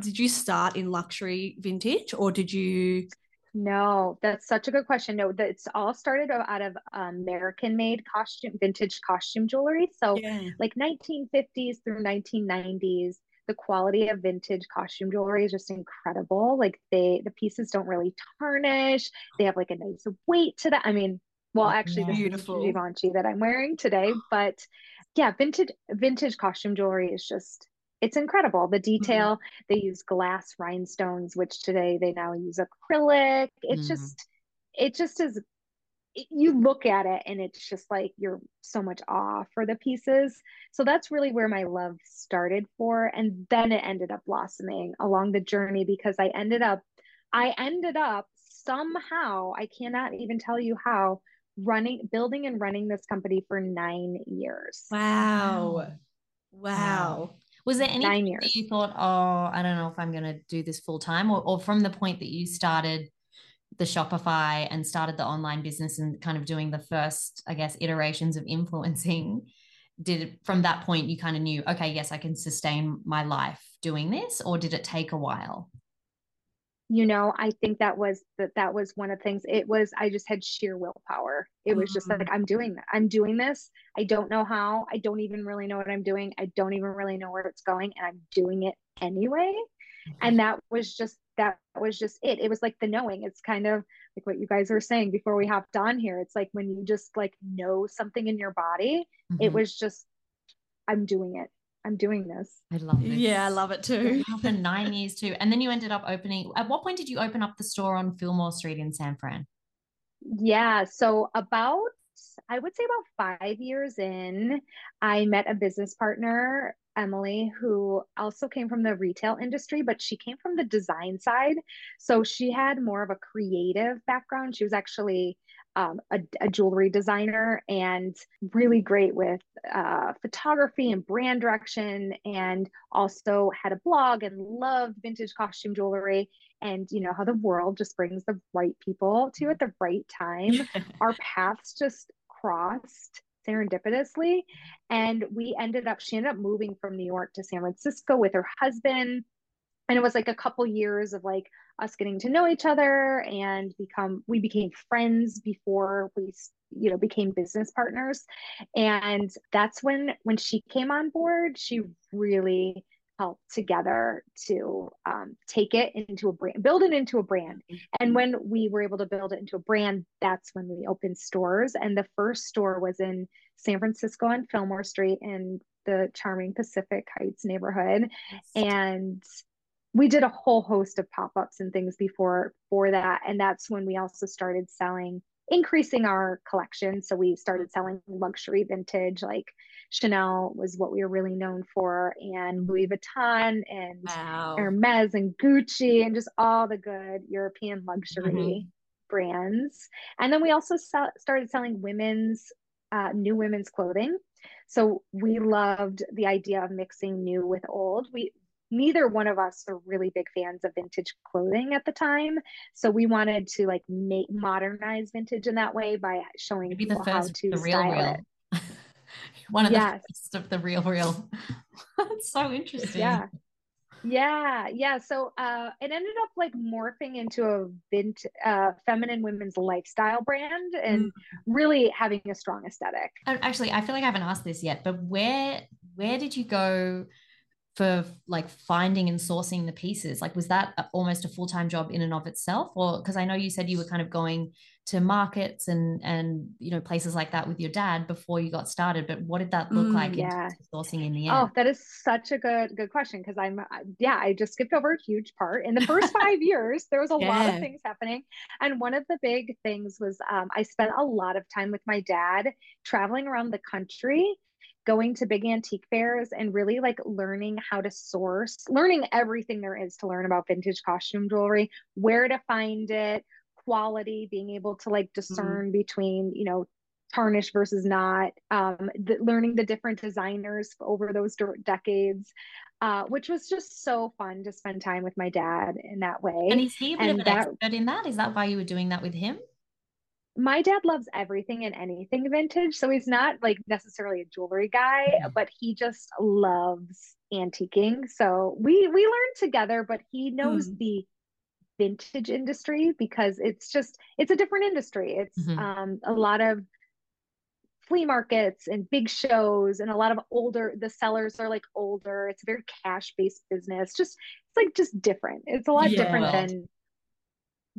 did you start in luxury vintage or did you no that's such a good question. No it's all started out of american made costume vintage costume jewelry. So yeah. like 1950s through 1990s the quality of vintage costume jewelry is just incredible. Like they the pieces don't really tarnish. They have like a nice weight to them. I mean, well, actually, this Beautiful. is Givenchy that I'm wearing today, but yeah, vintage vintage costume jewelry is just it's incredible. The mm-hmm. detail mm-hmm. they use glass rhinestones, which today they now use acrylic. It's mm. just it just is you look at it and it's just like you're so much awe for the pieces. So that's really where my love started for. And then it ended up blossoming along the journey because I ended up, I ended up somehow, I cannot even tell you how, running, building and running this company for nine years. Wow. Wow. wow. Was there any years. you thought, oh, I don't know if I'm going to do this full time, or, or from the point that you started the Shopify and started the online business and kind of doing the first, I guess, iterations of influencing? Did from that point you kind of knew, okay, yes, I can sustain my life doing this, or did it take a while? you know i think that was that that was one of the things it was i just had sheer willpower it was just like mm-hmm. i'm doing that i'm doing this i don't know how i don't even really know what i'm doing i don't even really know where it's going and i'm doing it anyway and that was just that was just it it was like the knowing it's kind of like what you guys were saying before we hopped on here it's like when you just like know something in your body mm-hmm. it was just i'm doing it I'm doing this. I love it. Yeah, I love it too. For nine years too. And then you ended up opening, at what point did you open up the store on Fillmore Street in San Fran? Yeah. So about, I would say about five years in, I met a business partner, Emily, who also came from the retail industry, but she came from the design side. So she had more of a creative background. She was actually um, a, a, jewelry designer and really great with uh, photography and brand direction and also had a blog and loved vintage costume jewelry and you know how the world just brings the right people to at the right time our paths just crossed serendipitously. And we ended up she ended up moving from new york to san francisco with her husband. And it was like a couple years of like us getting to know each other and become we became friends before we you know became business partners. And that's when when she came on board she really helped together to um, take it into a brand build it into a brand. And when we were able to build it into a brand that's when we opened stores. And the first store was in san francisco on fillmore street in the charming pacific heights neighborhood. And we did a whole host of pop-ups and things before for that. And that's when we also started selling increasing our collection so we started selling luxury vintage like chanel was what we were really known for and louis vuitton and wow. hermes and gucci and just all the good european luxury mm-hmm. brands and then we also sell, started selling women's uh, new women's clothing so we loved the idea of mixing new with old we neither one of us are really big fans of vintage clothing at the time. So we wanted to like make modernize vintage in that way by showing Maybe people how to the real, style real. it. One of yes. the first of the real real. That's so interesting. Yeah. Yeah yeah. So uh it ended up like morphing into a vint uh feminine women's lifestyle brand and mm. really having a strong aesthetic. Actually i feel like i haven't asked this yet but where where did you go for like finding and sourcing the pieces like was that almost a full-time job in and of itself or because i know you said you were kind of going to markets and and you know places like that with your dad before you got started but what did that look mm, like yeah. in sourcing in the end oh that is such a good good question because i'm yeah i just skipped over a huge part in the first five years there was a yeah. lot of things happening and one of the big things was um, i spent a lot of time with my dad traveling around the country going to big antique fairs and really like learning how to source, learning everything there is to learn about vintage costume jewelry, where to find it, quality, being able to like mm-hmm. discern mm-hmm. between, you know, tarnish versus not, um, the, learning the different designers over those decades, uh, which was just so fun to spend time with my dad in that way. And is he a bit and of an that, expert in that? Is that why you were doing that with him? My dad loves everything and anything vintage. So he's not like necessarily a jewelry guy, but he just loves antiquing. So we we learn together, but he knows mm. the vintage industry because it's just it's a different industry. It's mm-hmm. um a lot of flea markets and big shows and a lot of older the sellers are like older. It's a very cash based business. Just it's like just different. It's a lot yeah. different than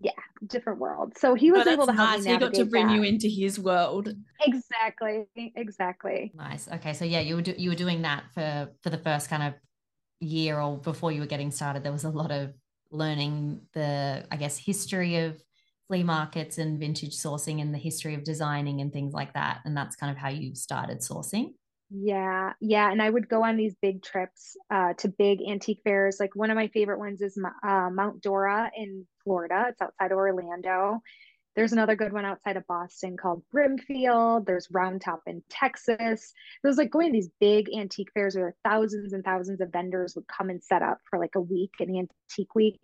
yeah different world. So he was able to help nice. me he got to bring that. you into his world. Exactly exactly. Nice. Okay so yeah you were do- you were doing that for for the first kind of year or before you were getting started there was a lot of learning the i guess history of flea markets and vintage sourcing and the history of designing and things like that and that's kind of how you started sourcing yeah, yeah, and I would go on these big trips uh, to big antique fairs. Like one of my favorite ones is uh, Mount Dora in Florida. It's outside of Orlando. There's another good one outside of Boston called Brimfield. There's Round Top in Texas. It was like going to these big antique fairs where thousands and thousands of vendors would come and set up for like a week, an antique week.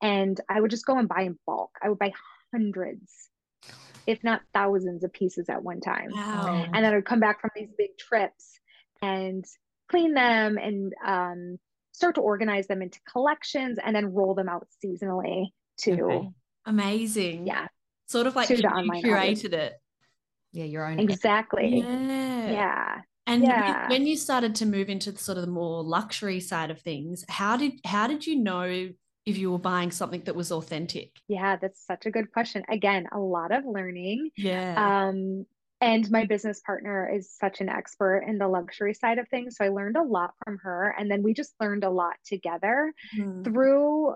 And I would just go and buy in bulk. I would buy hundreds, if not thousands of pieces at one time. Wow. And then I'd come back from these big trips and clean them and um, start to organize them into collections and then roll them out seasonally to Okay. Amazing. yeah Sort of like To you curated it. Yeah, your own. exactly Yeah. yeah And when- Yeah. when you started to move into the sort of the more luxury side of things, how did how did you know if you were buying something that was authentic? yeah that's such a good question again a lot of learning Yeah. um and my business partner is such an expert in the luxury side of things so i learned a lot from her and then we just learned a lot together Mm. through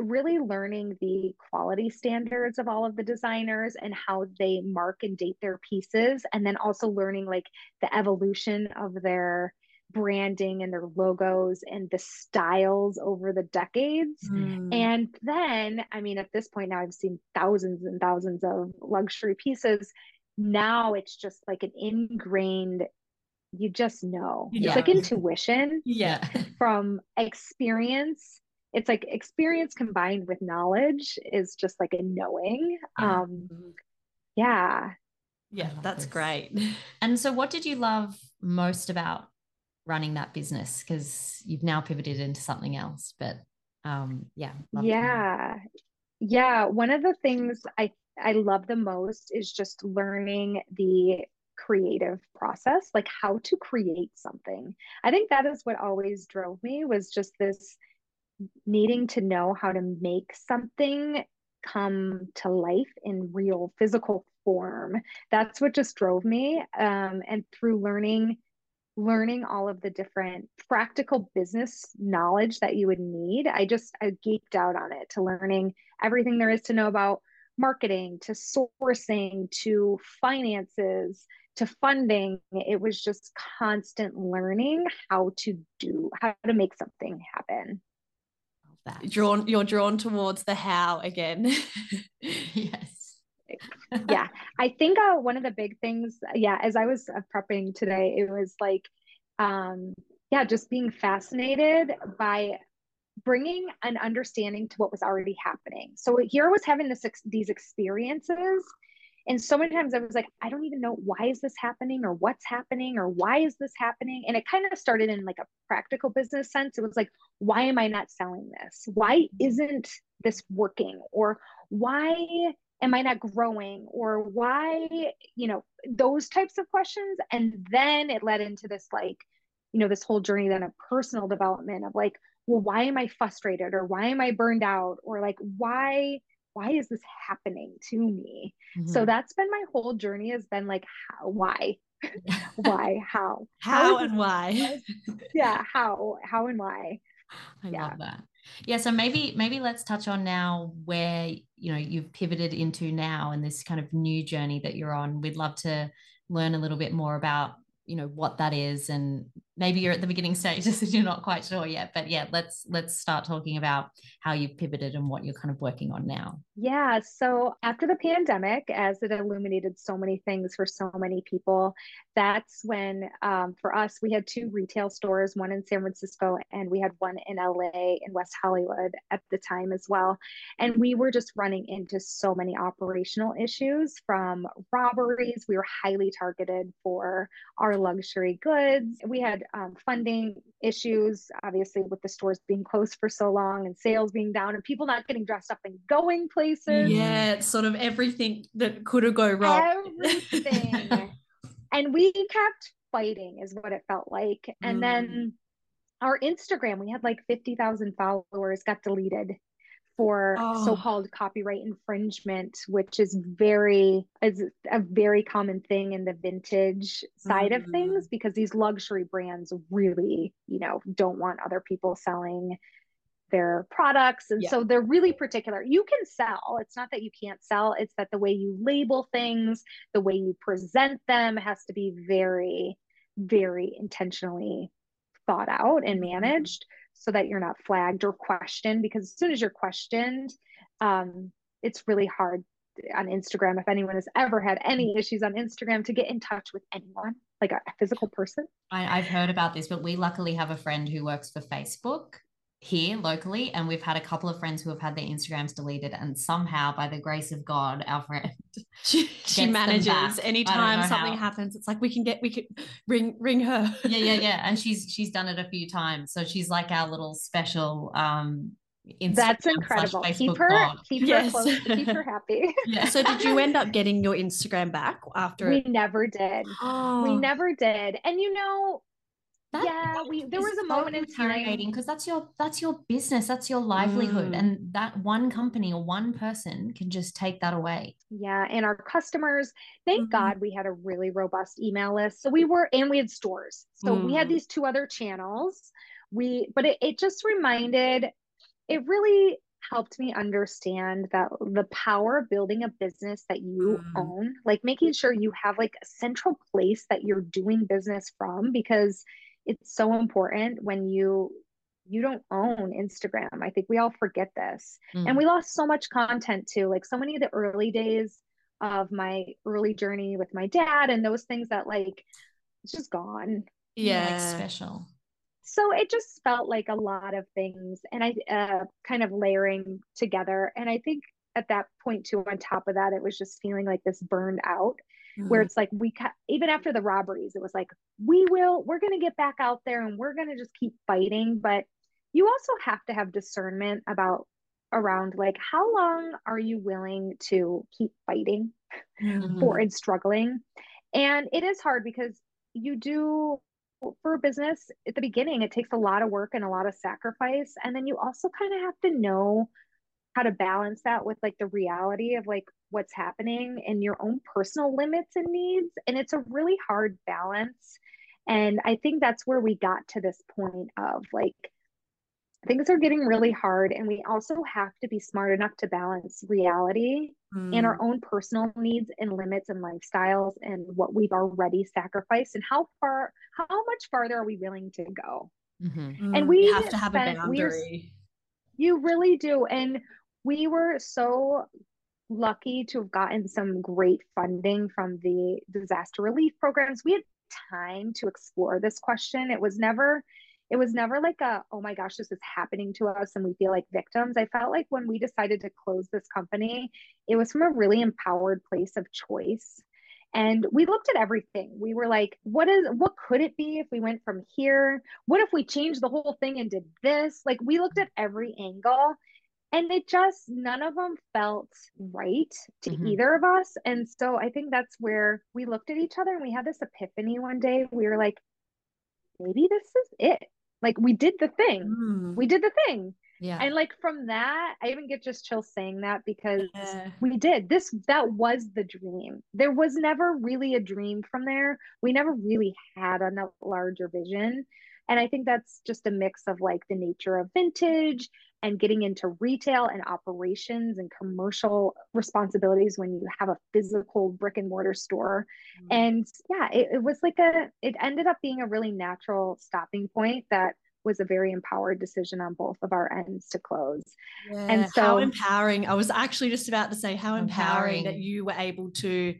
really learning the quality standards of all of the designers and how they mark and date their pieces and then also learning like the evolution of their branding and their logos and the styles over the decades Mm. and then i mean at this point now i've seen thousands and thousands of luxury pieces now it's just like an ingrained you just know Yeah. it's like intuition yeah. from experience it's like experience combined with knowledge is just like a knowing Yeah. um yeah Yeah, that's this. great. And so, what did you love most about running that business? Because you've now pivoted into something else. But um, yeah, yeah yeah one of the things i i love the most is just learning the creative process like how to create something i think that is what always drove me was just this needing to know how to make something come to life in real physical form that's what just drove me um, and through learning learning all of the different practical business knowledge that you would need i just i geeked out on it to learning everything there is to know about marketing to sourcing to finances to funding it was just constant learning how to do how to make something happen that. Drawn you're drawn towards the how again. yes. yeah. I think uh, one of the big things yeah as i was uh, prepping today it was like um yeah just being fascinated by bringing an understanding to what was already happening. So here i was having this these experiences and so many times i was like i don't even know why is this happening or what's happening or why is this happening? And it kind of started in like a practical business sense. It was like why am i not selling this? Why isn't this working? Or why am I not growing or why, you know, those types of questions. And then it led into this like, you know, this whole journey then of personal development of like, well, why am I frustrated or why am I burned out or like, why, why is this happening to me? So Mhm. that's been my whole journey has been like, how, why, why, how, how, and why? yeah, how, how and why. I Yeah. love that. Yeah, so maybe maybe let's touch on now where you know you've pivoted into now and this kind of new journey that you're on. We'd love to learn a little bit more about you know what that is and maybe you're at the beginning stages and you're not quite sure yet but yeah let's let's start talking about how you've pivoted and what you're kind of working on now Yeah. So after the pandemic, as it illuminated so many things for so many people, that's when um, for us, we had two retail stores, one in San Francisco and we had one in LA in West Hollywood at the time as well. And we were just running into so many operational issues from robberies. We were highly targeted for our luxury goods. We had um, funding issues, obviously, with the stores being closed for so long and sales being down and people not getting dressed up and going places. Yeah, it's sort of everything that could have go wrong. Everything. and we kept fighting, is what it felt like. And Mm. then our Instagram, we had like 50,000 followers, got deleted for Oh. so-called copyright infringement, which is very is a very common thing in the vintage side of Mm. things because these luxury brands really, you know, don't want other people selling their products and Yeah. so they're really particular you can sell it's not that you can't sell it's that the way you label things the way you present them has to be very very intentionally thought out and Mhm. managed so that you're not flagged or questioned because as soon as you're questioned um, it's really hard on Instagram if anyone has ever had any issues on Instagram to get in touch with anyone, like a, physical person. I, I've heard about this, but we luckily have a friend who works for Facebook here locally and we've had a couple of friends who have had their instagrams deleted and somehow by the grace of god our friend she, she manages anytime something how. happens it's like we can get we can ring ring her yeah yeah yeah and she's she's done it a few times so she's like our little special um Instagram That's incredible. Keep her, God. keep yes. her close, keep her happy. yeah. So, did you end up getting your Instagram back after? We it? never did. Oh. We never did. And you know, that, yeah, we there was a so moment in time because that's your that's your business, that's your livelihood, mm. and that one company or one person can just take that away. Yeah, and our customers, thank mm-hmm. God we had a really robust email list. So we were and we had stores. So mm. we had mm. these two other channels. We but it, it just reminded it really helped me understand that the power of building a business that you mm. own, like making sure you have like a central place that you're doing business from because it's so important when you you don't own Instagram. I think we all forget this. Mm. And we lost so much content too. Like so many of the early days of my early journey with my dad and those things that like it's just gone. Yeah, like special. So it just felt like a lot of things and I uh kind of layering together and I think at that point too on top of that it was just feeling like this burned out mm-hmm. where it's like we ca- even after the robberies it was like we will we're going to get back out there and we're going to just keep fighting but you also have to have discernment about around like how long are you willing to keep fighting mm-hmm. for and struggling and it is hard because you do for a business at the beginning it takes a lot of work and a lot of sacrifice and then you also kind of have to know how to balance that with like the reality of like what's happening and your own personal limits and needs and it's a really hard balance and i think that's where we got to this point of like things are getting really hard and we also have to be smart enough to balance reality mm. and our own personal needs and limits and lifestyles and what we've already sacrificed and how far how much farther are we willing to go mm-hmm. and we you have to have spent, a boundary you really do and we were so lucky to have gotten some great funding from the disaster relief programs. We had time to explore this question. It was never it was never like a oh my gosh this is happening to us and we feel like victims. I felt like when we decided to close this company, it was from a really empowered place of choice. And we looked at everything. We were like, what is what could it be if we went from here? What if we changed the whole thing and did this? Like we looked at every angle and it just none of them felt right to mm-hmm. either of us. And so i think that's where we looked at each other and we had this epiphany one day. We were like maybe this is it. Like we did the thing. Mm. we did the thing. Yeah. And like from that i even get just chills saying that because yeah. we did. This that was the dream. There was never really a dream from there. We never really had a larger vision and I think that's just a mix of like the nature of vintage and getting into retail and operations and commercial responsibilities when you have a physical brick and mortar store. Mm-hmm. And yeah, it, it was like a, it ended up being a really natural stopping point that was a very empowered decision on both of our ends to close. Yeah, and so how empowering. I was actually just about to say how empowering, empowering that you were able to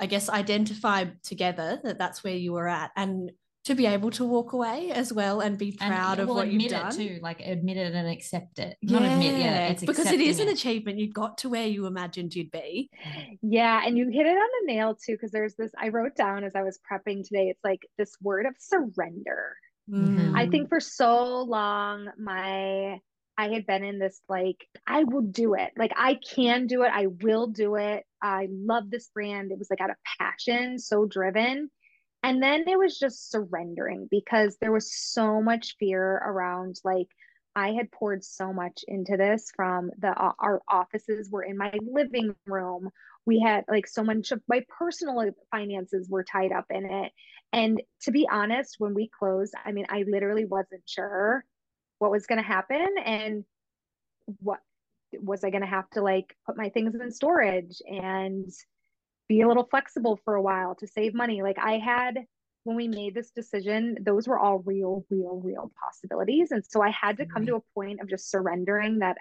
I guess identify together that that's where you were at and to be able to walk away as well and be proud and, of what you've done too like admit it and accept it yeah. not admit yeah it's because it is an achievement you got to where you imagined you'd be yeah and you hit it on the nail too because there's this i wrote down as i was prepping today it's like this word of surrender mm-hmm. i think for so long my I had been in this like, I will do it. Like, I can do it. I will do it. I love this brand. It was like out of passion, so driven. And then it was just surrendering because there was so much fear around like I had poured so much into this from the uh, our offices were in my living room. We had like so much of my personal finances were tied up in it. And to be honest, when we closed, I mean, I literally wasn't sure what was going to happen and what was I going to have to like put my things in storage and be a little flexible for a while to save money. Like I had when we made this decision, those were all real, real, real possibilities. And so I had to come mm-hmm. to a point of just surrendering that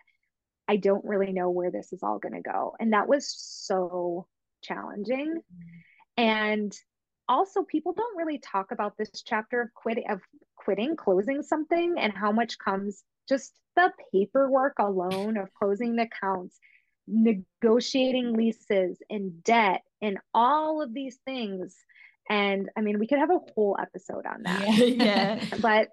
I don't really know where this is all going to go. And that was so challenging. Mm-hmm. And also people don't really talk about this chapter of quit of quitting, closing something and how much comes just the paperwork alone of closing the accounts, negotiating leases and debt and all of these things. And I mean, we could have a whole episode on that. Yeah. yeah. but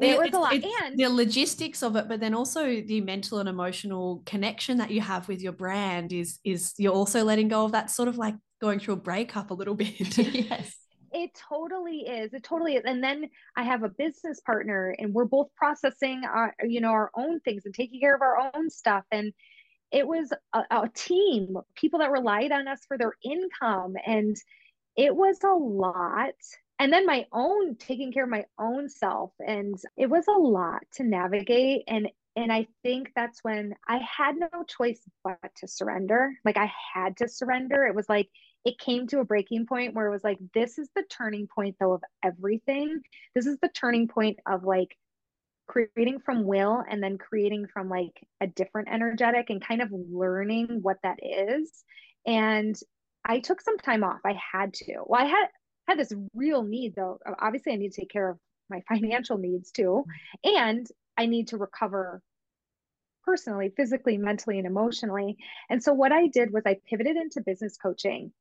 it was a lot. and the logistics of it, but then also the mental and emotional connection that you have with your brand is is you're also letting go of that sort of like going through a breakup a little bit. yes. It totally is. It totally is. And then I have a business partner and we're both processing our, you know, our own things and taking care of our own stuff. And it was a, a team, people that relied on us for their income. And it was a lot. And then my own taking care of my own self and it was a lot to navigate and and i think that's when i had no choice but to surrender. Like i had to surrender. It was like it came to a breaking point where it was like this is the turning point though of everything. This is the turning point of like creating from will and then creating from like a different energetic and kind of learning what that is and I took some time off. I had to. Well, I had had this real need though. Obviously, I need to take care of my financial needs too. And I need to recover personally, physically, mentally, and emotionally. And so what I did was I pivoted into business coaching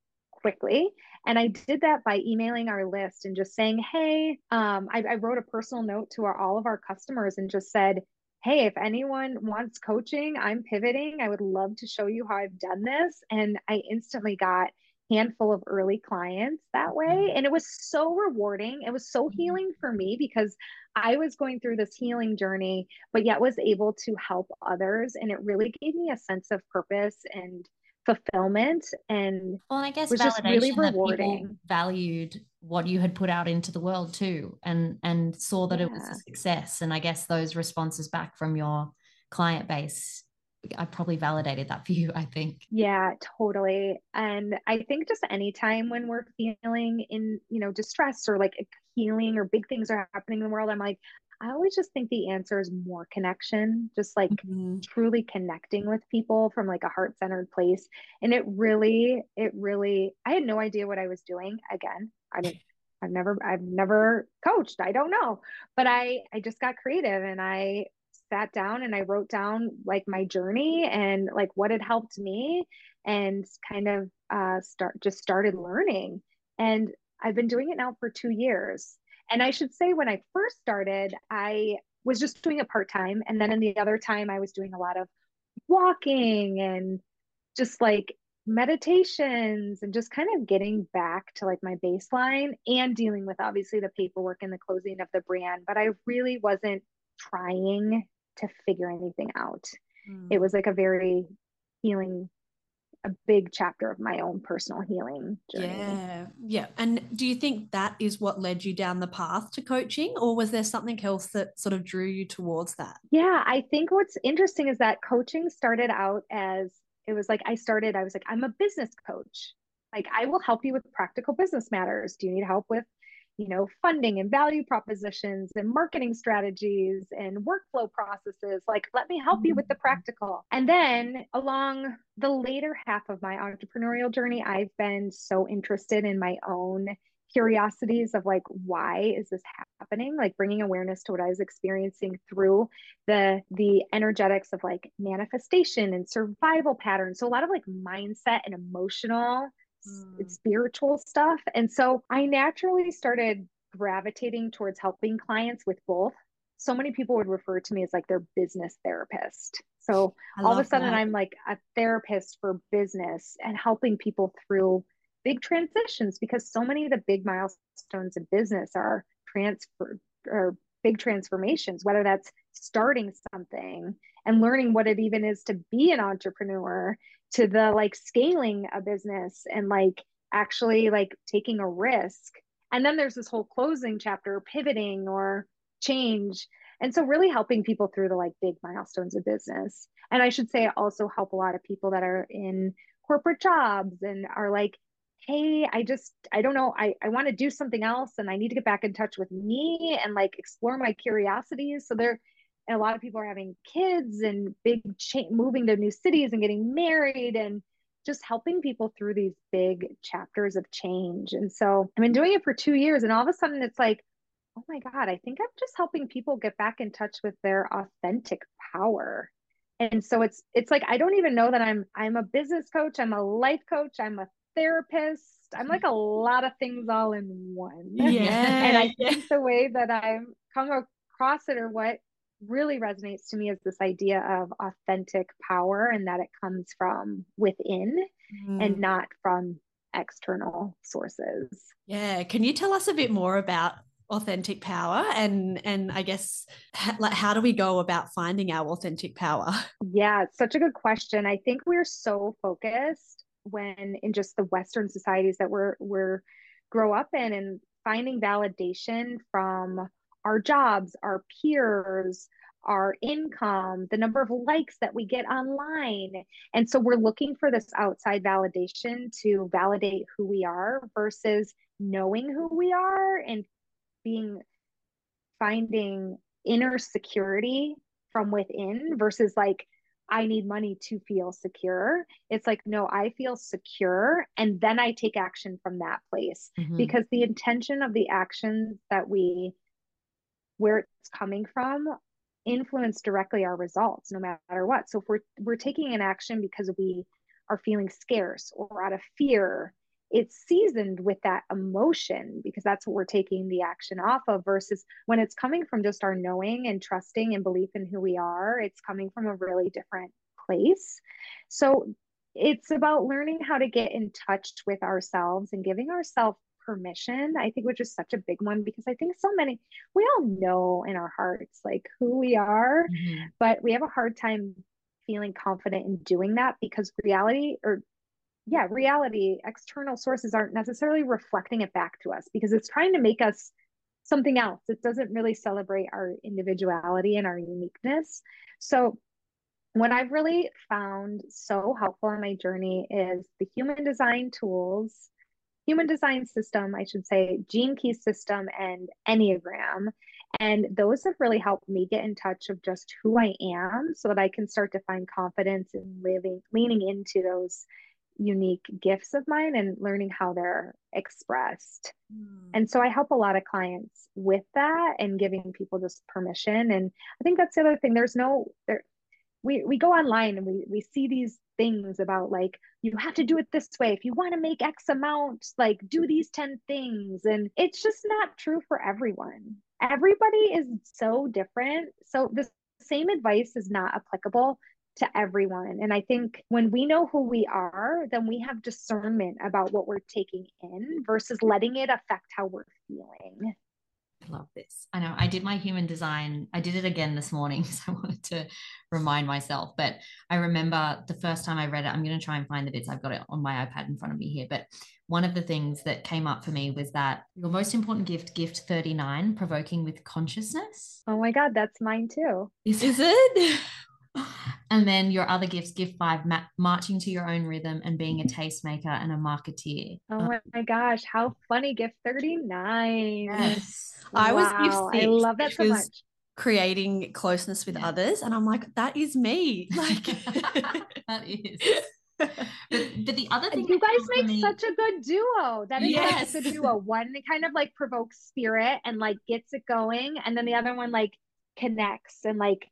quickly. And I did that by emailing our list and just saying, hey, um, I, I, wrote a personal note to our, all of our customers and just said, hey, if anyone wants coaching, I'm pivoting. I would love to show you how I've done this. And I instantly got handful of early clients that way mm-hmm. and it was so rewarding it was so mm-hmm. healing for me because i was going through this healing journey but yet was able to help others and it really gave me a sense of purpose and fulfillment and well i guess was just really rewarding valued what you had put out into the world too and and saw that yeah. it was a success and i guess those responses back from your client base I probably validated that for you, I think. Yeah, totally. And I think just anytime when we're feeling in, you know, distress or like healing or big things are happening in the world, I'm like, I always just think the answer is more connection, just like mm-hmm. truly connecting with people from like a heart centered place. And it really, it really, I had no idea what I was doing. Again, I didn't, I've never, I've never coached. I don't know, but I, I just got creative and I sat down and I wrote down like my journey and like what had helped me and kind of uh, start just started learning. And I've been doing it now for two years. And I should say, when I first started, I was just doing it part time. And then in the other time, I was doing a lot of walking and just like meditations and just kind of getting back to like my baseline and dealing with obviously the paperwork and the closing of the brand. But I really wasn't trying to figure anything out. Mm. It was like a very healing a big chapter of my own personal healing journey. Yeah. Yeah. And do you think that is what led you down the path to coaching or was there something else that sort of drew you towards that? Yeah, I think what's interesting is that coaching started out as it was like I started I was like I'm a business coach. Like I will help you with practical business matters. Do you need help with you know funding and value propositions and marketing strategies and workflow processes like let me help you with the mm-hmm. practical. And then along the later half of my entrepreneurial journey i've been so interested in my own curiosities of like why is this happening? Like bringing awareness to what i was experiencing through the the energetics of like manifestation and survival patterns. So a lot of like mindset and emotional mm. spiritual stuff. And so I naturally started gravitating towards helping clients with both. So many people would refer to me as like their business therapist. So all of a sudden, that. I'm like a therapist for business and helping people through big transitions because so many of the big milestones in business are transfer or big transformations, whether that's starting something and learning what it even is to be an entrepreneur to the like scaling a business and like actually like taking a risk. And then there's this whole closing chapter pivoting or change. And so really helping people through the like big milestones of business. And i should say I also help a lot of people that are in corporate jobs and are like hey i just i don't know i, I want to do something else and i need to get back in touch with me and like explore my curiosities so they're and a lot of people are having kids and big cha- moving to new cities and getting married and just helping people through these big chapters of change. And so I've been doing it for two years, and all of a sudden it's like, oh my God, I think I'm just helping people get back in touch with their authentic power. And so it's it's like I don't even know that I'm I'm a business coach, I'm a life coach, I'm a therapist. I'm like a lot of things all in one. Yeah. and I think the way that I've come across it or what really resonates to me is this idea of authentic power and that it comes from within mm. and not from external sources. Yeah, can you tell us a bit more about authentic power and and I guess like how do we go about finding our authentic power? Yeah, it's such a good question. I think we're so focused when in just the western societies that we're we're grow up in and finding validation from our jobs, our peers, our income, the number of likes that we get online. And so we're looking for this outside validation to validate who we are versus knowing who we are and being finding inner security from within versus like I need money to feel secure. It's like, no, I feel secure. And then I take action from that place mm-hmm. because the intention of the actions that we where it's coming from influence directly our results no matter what so if we're we're taking an action because we are feeling scarce or out of fear it's seasoned with that emotion because that's what we're taking the action off of versus when it's coming from just our knowing and trusting and belief in who we are it's coming from a really different place so it's about learning how to get in touch with ourselves and giving ourselves permission, I think, which is such a big one because I think so many, we all know in our hearts like who we are, mm-hmm. but we have a hard time feeling confident in doing that because reality or yeah, reality, external sources aren't necessarily reflecting it back to us because it's trying to make us something else. It doesn't really celebrate our individuality and our uniqueness. So, what I've really found so helpful in my journey is the human design tools human design system, I should say, gene key system, and Enneagram. And those have really helped me get in touch of just who I am so that I can start to find confidence in living, leaning into those unique gifts of mine and learning how they're expressed. Mm. And so I help a lot of clients with that and giving people just permission. And I think that's the other thing. There's no there we we go online and we we see these things about like you have to do it this way if you want to make x amount like do these 10 things and it's just not true for everyone everybody is so different so the same advice is not applicable to everyone and i think when we know who we are then we have discernment about what we're taking in versus letting it affect how we're feeling I love this. I know I did my human design. I did it again this morning because I wanted to remind myself. But I remember the first time I read it, I'm going to try and find the bits. I've got it on my iPad in front of me here. But one of the things that came up for me was that your most important gift, gift 39, provoking with consciousness. Oh my God, that's mine too. Is, is it? and then your other gifts gift five ma- marching to your own rhythm and being a tastemaker and a marketeer. Oh my, my gosh how funny gift 39 yes. Wow. i was gift six, i love that so much. creating closeness with yeah. others and i'm like that is me. Like that is. But, but the other thing you guys make me... such a good duo. That is yes. like a duo. One it kind of like provokes spirit and like gets it going and then the other one like connects and like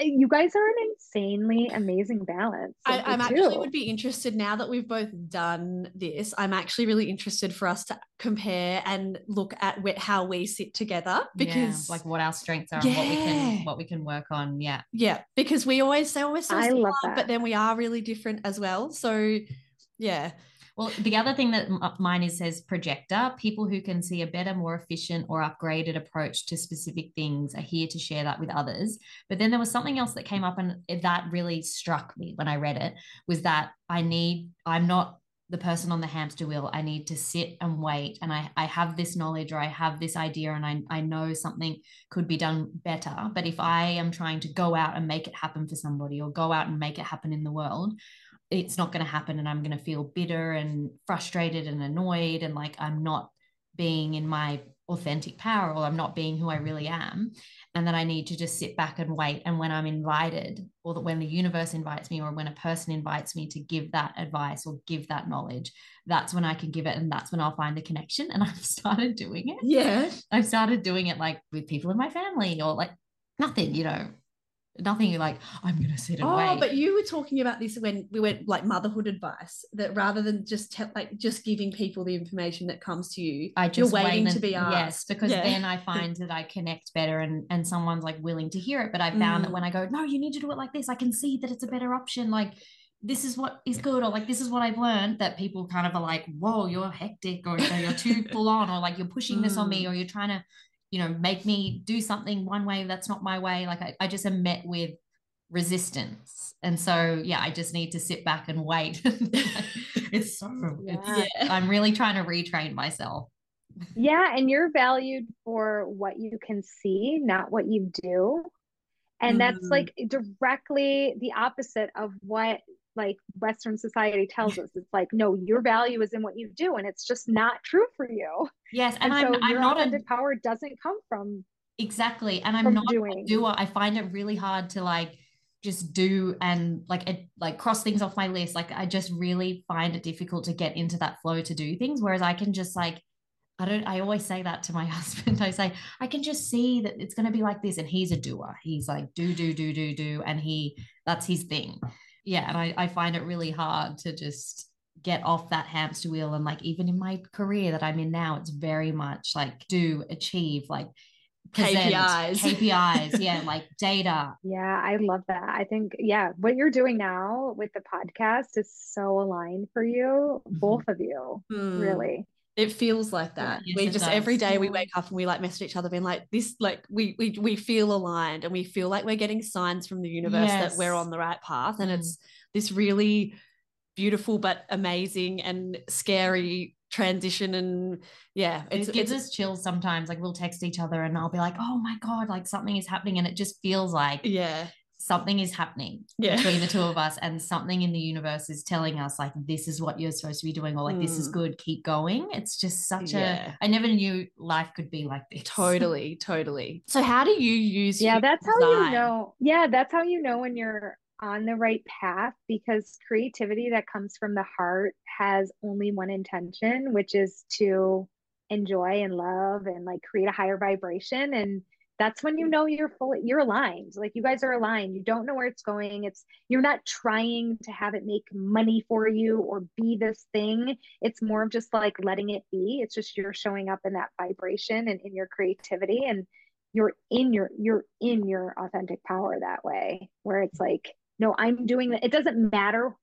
you guys are an insanely amazing balance. I, am actually would be interested now that we've both done this. I'm actually really interested for us to compare and look at how we sit together because yeah, like what our strengths are yeah. and what we can what we can work on. Yeah, yeah, because we always say always so I love that. but then we are really different as well. So yeah, well, the other thing that uh, mine is says projector. People who can see a better, more efficient, or upgraded approach to specific things are here to share that with others. But then there was something else that came up, and that really struck me when I read it was that I need, I'm not the person on the hamster wheel. I need to sit and wait. And I, I have this knowledge or I have this idea and I, I know something could be done better. But if I am trying to go out and make it happen for somebody or go out and make it happen in the world, it's not going to happen and I'm going to feel bitter and frustrated and annoyed and like I'm not being in my authentic power or I'm not being who I mm-hmm. really am. And that I need to just sit back and wait. And when I'm invited or that when the universe invites me or when a person invites me to give that advice or give that knowledge that's when I can give it and that's when I'll find the connection. And I've started doing it. Yeah. I've started doing it like with people in my family or like nothing you know nothing like I'm gonna sit and Oh, wait but you were talking about this when we went like motherhood advice that rather than just te- like just giving people the information that comes to you, I just you're waiting wait to be asked. Yes, because Yeah. then I find that I connect better and and someone's like willing to hear it. But I found that Mm. when I go, no, you need to do it like this, I can see that it's a better option. Like this is what is good, or like this is what I've learned. That people kind of are like, whoa, you're hectic, or know, you're too full on, or like you're pushing this on me, Mm. or you're trying to, you know, make me do something one way that's not my way. Like I, I just am met with resistance. And so yeah, I just need to sit back and wait. it's so it's, Yeah. I'm really trying to retrain myself. Yeah, and you're valued for what you can see, not what you do. And that's Mm. like directly the opposite of what like Western society tells us. It's like, no, your value is in what you do, and it's just not true for you. Yes, and, And, I'm so I'm your not a power doesn't come from exactly, and I'm not a doing. doer. I find it really hard to like just do and like it, like cross things off my list. Like I just really find it difficult to get into that flow to do things. Whereas I can just like I don't. I always say that to my husband. I say I can just see that it's going to be like this, and he's a doer. He's like do do do do do, and he that's his thing. Yeah, and I I find it really hard to just get off that hamster wheel and like even in my career that I'm in now, it's very much like do achieve like present, KPIs. KPIs, yeah, like data. Yeah, I love that. I think, yeah, what you're doing now with the podcast is so aligned for you, Mhm. both of you, Mm. really. It feels like that. Yes, we just does. every day we wake up and we like message each other being like this like we we we feel aligned and we feel like we're getting signs from the universe that we're on the right path and Mm. it's this really beautiful but amazing and scary transition and yeah it's it gives us chills sometimes. Like we'll text each other and I'll be like, oh my God, like something is happening. And it just feels like yeah something is happening Yeah. between the two of us and something in the universe is telling us like this is what you're supposed to be doing or like this is Mm. good keep going it's just such Yeah. a i never knew life could be like this totally totally so how do you use Yeah, human that's how you know. Yeah, that's how you know when you're on the right path because creativity that comes from the heart has only one intention, which is to enjoy and love and like create a higher vibration. And that's when you know you're fully you're aligned. Like you guys are aligned. You don't know where it's going. It's you're not trying to have it make money for you or be this thing. It's more of just like letting it be. It's just you're showing up in that vibration and in your creativity and you're in your you're in your authentic power that way where it's like no i'm doing that it doesn't matter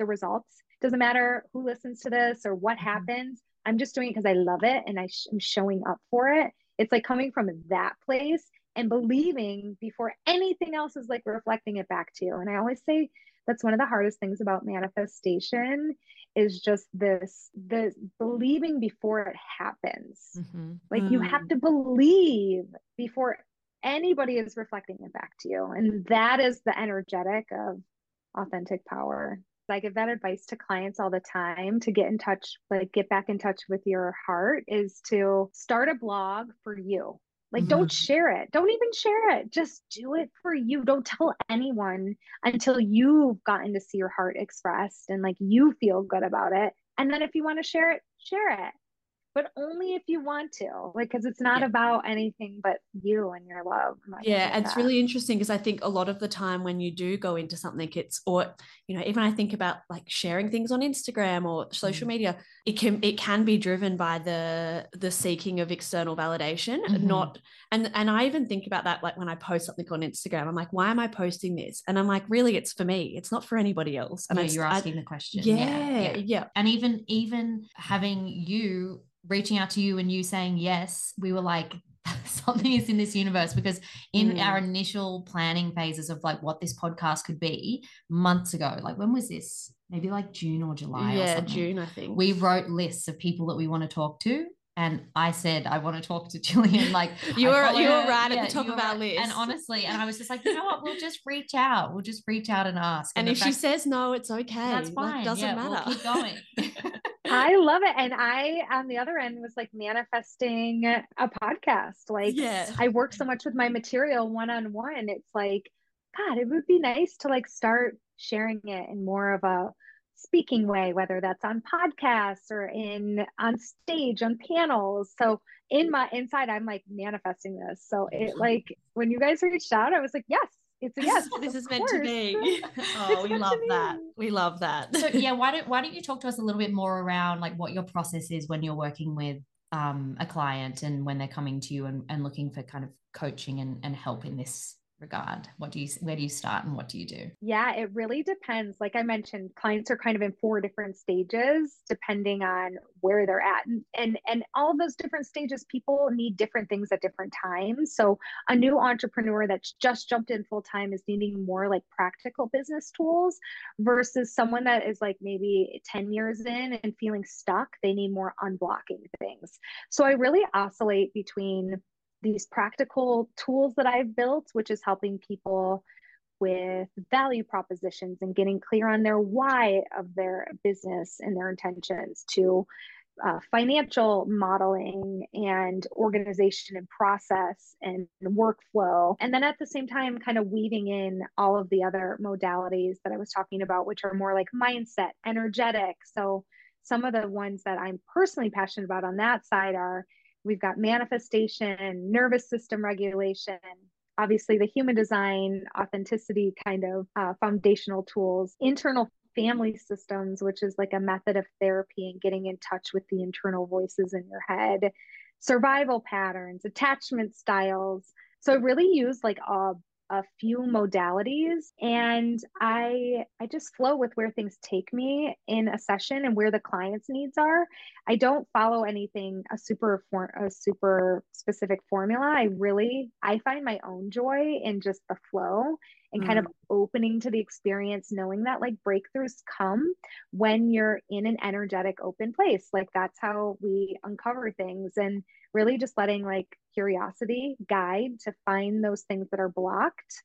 the results it doesn't matter who listens to this or what Mhm. happens i'm just doing it because i love it and I sh- i'm showing up for it it's like coming from that place and believing before anything else is like reflecting it back to you and i always say that's one of the hardest things about manifestation is just this this believing before it happens Mhm. like you have Mm. to believe before anybody is reflecting it back to you. And that is the energetic of authentic power. I give that advice to clients all the time to get in touch, like get back in touch with your heart is to start a blog for you. Like, don't mm-hmm. share it. Don't even share it. Just do it for you. Don't tell anyone until you've gotten to see your heart expressed and like you feel good about it. And then if you want to share it, share it but only if you want to like because it's not Yeah. about anything but you and your love and Yeah, like and it's that. really interesting because I think a lot of the time when you do go into something, it's or you know, even I think about like sharing things on Instagram or social Mm. media, it can it can be driven by the the seeking of external validation, Mhm. not and and I even think about that like when I post something on Instagram, I'm like, why am I posting this? And I'm like, really, it's for me. It's not for anybody else. And yeah, it's, you're I- asking the question yeah, yeah, and even even having you reaching out to you and you saying yes we were like something is in this universe because in Mm. our initial planning phases of like what this podcast could be months ago like when was this maybe like june or july or yeah, something June, I think. we wrote lists of people that we want to talk to and I said I want to talk to Jillian. Like You were- you were right at the top of our right. list. And honestly, and I was just like, you know what? We'll just reach out. We'll just reach out and ask. and the if she says no, it's okay. that's Like, fine. doesn't yeah, matter. We'll keep going. I love it. And I, on the other end, was like manifesting a podcast. Like, yeah. I work so much with my material one on one. It's like, God, it would be nice to like start sharing it in more of a speaking way, whether that's on podcasts or in on stage on panels. So in my inside, I'm like manifesting this. So it like when you guys reached out, I was like, yes, it's a yes. this is meant course. to be. oh, we love that. We love that. So yeah, why don't why don't you talk to us a little bit more around like what your process is when you're working with um, a client and when they're coming to you and, and looking for kind of coaching and, and help in this regard? What do you where do you start and what do you do? Yeah, it really depends. Like I mentioned, clients are kind of in four different stages depending on where they're at. And and, and all those different stages people need different things at different times. So a new entrepreneur that's just jumped in full time is needing more like practical business tools versus someone that is like maybe 10 years in and feeling stuck, they need more unblocking things. So I really oscillate between these practical tools that I've built, which is helping people with value propositions and getting clear on their why of their business and their intentions to uh, financial modeling and organization and process and workflow. And then at the same time, kind of weaving in all of the other modalities that I was talking about, which are more like mindset, energetic. So some of the ones that I'm personally passionate about on that side are We've got manifestation, nervous system regulation, obviously the human design, authenticity kind of uh, foundational tools, internal family systems, which is like a method of therapy and getting in touch with the internal voices in your head, survival patterns, attachment styles. So really use like a a few modalities and i i just flow with where things take me in a session and where the client's needs are. I don't follow anything a super for, a super specific formula. I really i find my own joy in just the flow and mm. kind of opening to the experience knowing that like breakthroughs come when you're in an energetic open place like that's how we uncover things and really just letting like curiosity guide to find those things that are blocked.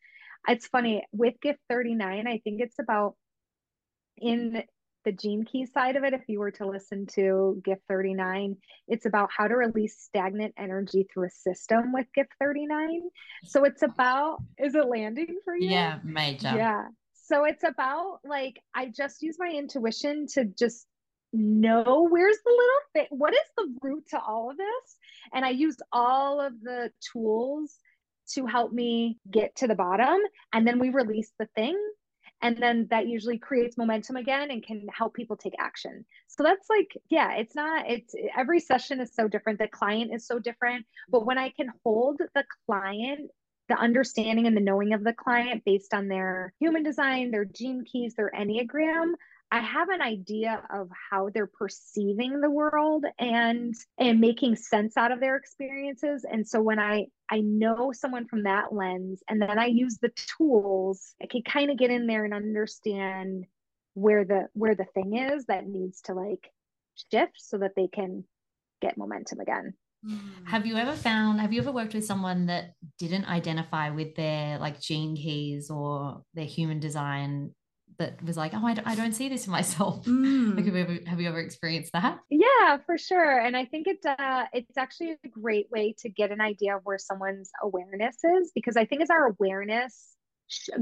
It's funny with Gift 39, I think it's about in the gene key side of it. If you were to listen to Gift 39, it's about how to release stagnant energy through a system with Gift 39. So it's about, is it landing for you? Yeah, major. Yeah. So it's about like, I just use my intuition to just know where's the little thing what is the root to all of this and i used all of the tools to help me get to the bottom and then we release the thing and then that usually creates momentum again and can help people take action. So that's like yeah it's not it's every session is so different. The client is so different. But when i can hold the client the understanding and the knowing of the client based on their human design their gene keys their enneagram I have an idea of how they're perceiving the world and and making sense out of their experiences. And so when I I know someone from that lens and then I use the tools, I can kind of get in there and understand where the where the thing is that needs to like shift so that they can get momentum again. Mm-hmm. Have you ever found, have you ever worked with someone that didn't identify with their like gene keys or their human design that was like, oh, I don't, I don't see this in myself. Mm. Like, have you ever have you ever experienced that? Yeah, for sure. And I think it's uh it's actually a great way to get an idea of where someone's awareness is because I think as our awareness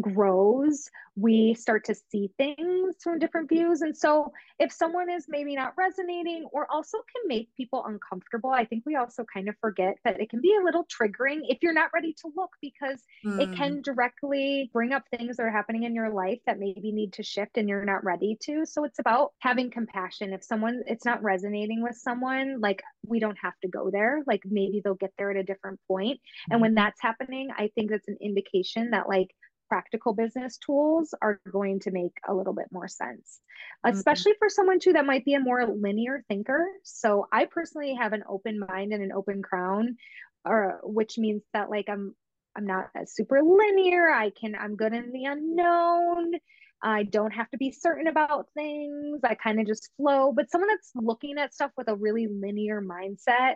grows, we start to see things from different views. And so, if someone is maybe not resonating or also can make people uncomfortable, I think we also kind of forget that it can be a little triggering if you're not ready to look because mm. it can directly bring up things that are happening in your life that maybe need to shift and you're not ready to. So, it's about having compassion. If someone, it's not resonating with someone, like we don't have to go there. Like maybe they'll get there at a different point. And when mm-hmm. that's happening, I think that's an indication that like practical business tools are going to make a little bit more sense, mm-hmm. especially mm-hmm. for someone too that might be a more linear thinker. So I personally have an open mind and an open crown, or which means that like I'm I'm not as super linear. I can I'm good in the unknown. I don't have to be certain about things. I kind of just flow. But someone that's looking at stuff with a really linear mindset,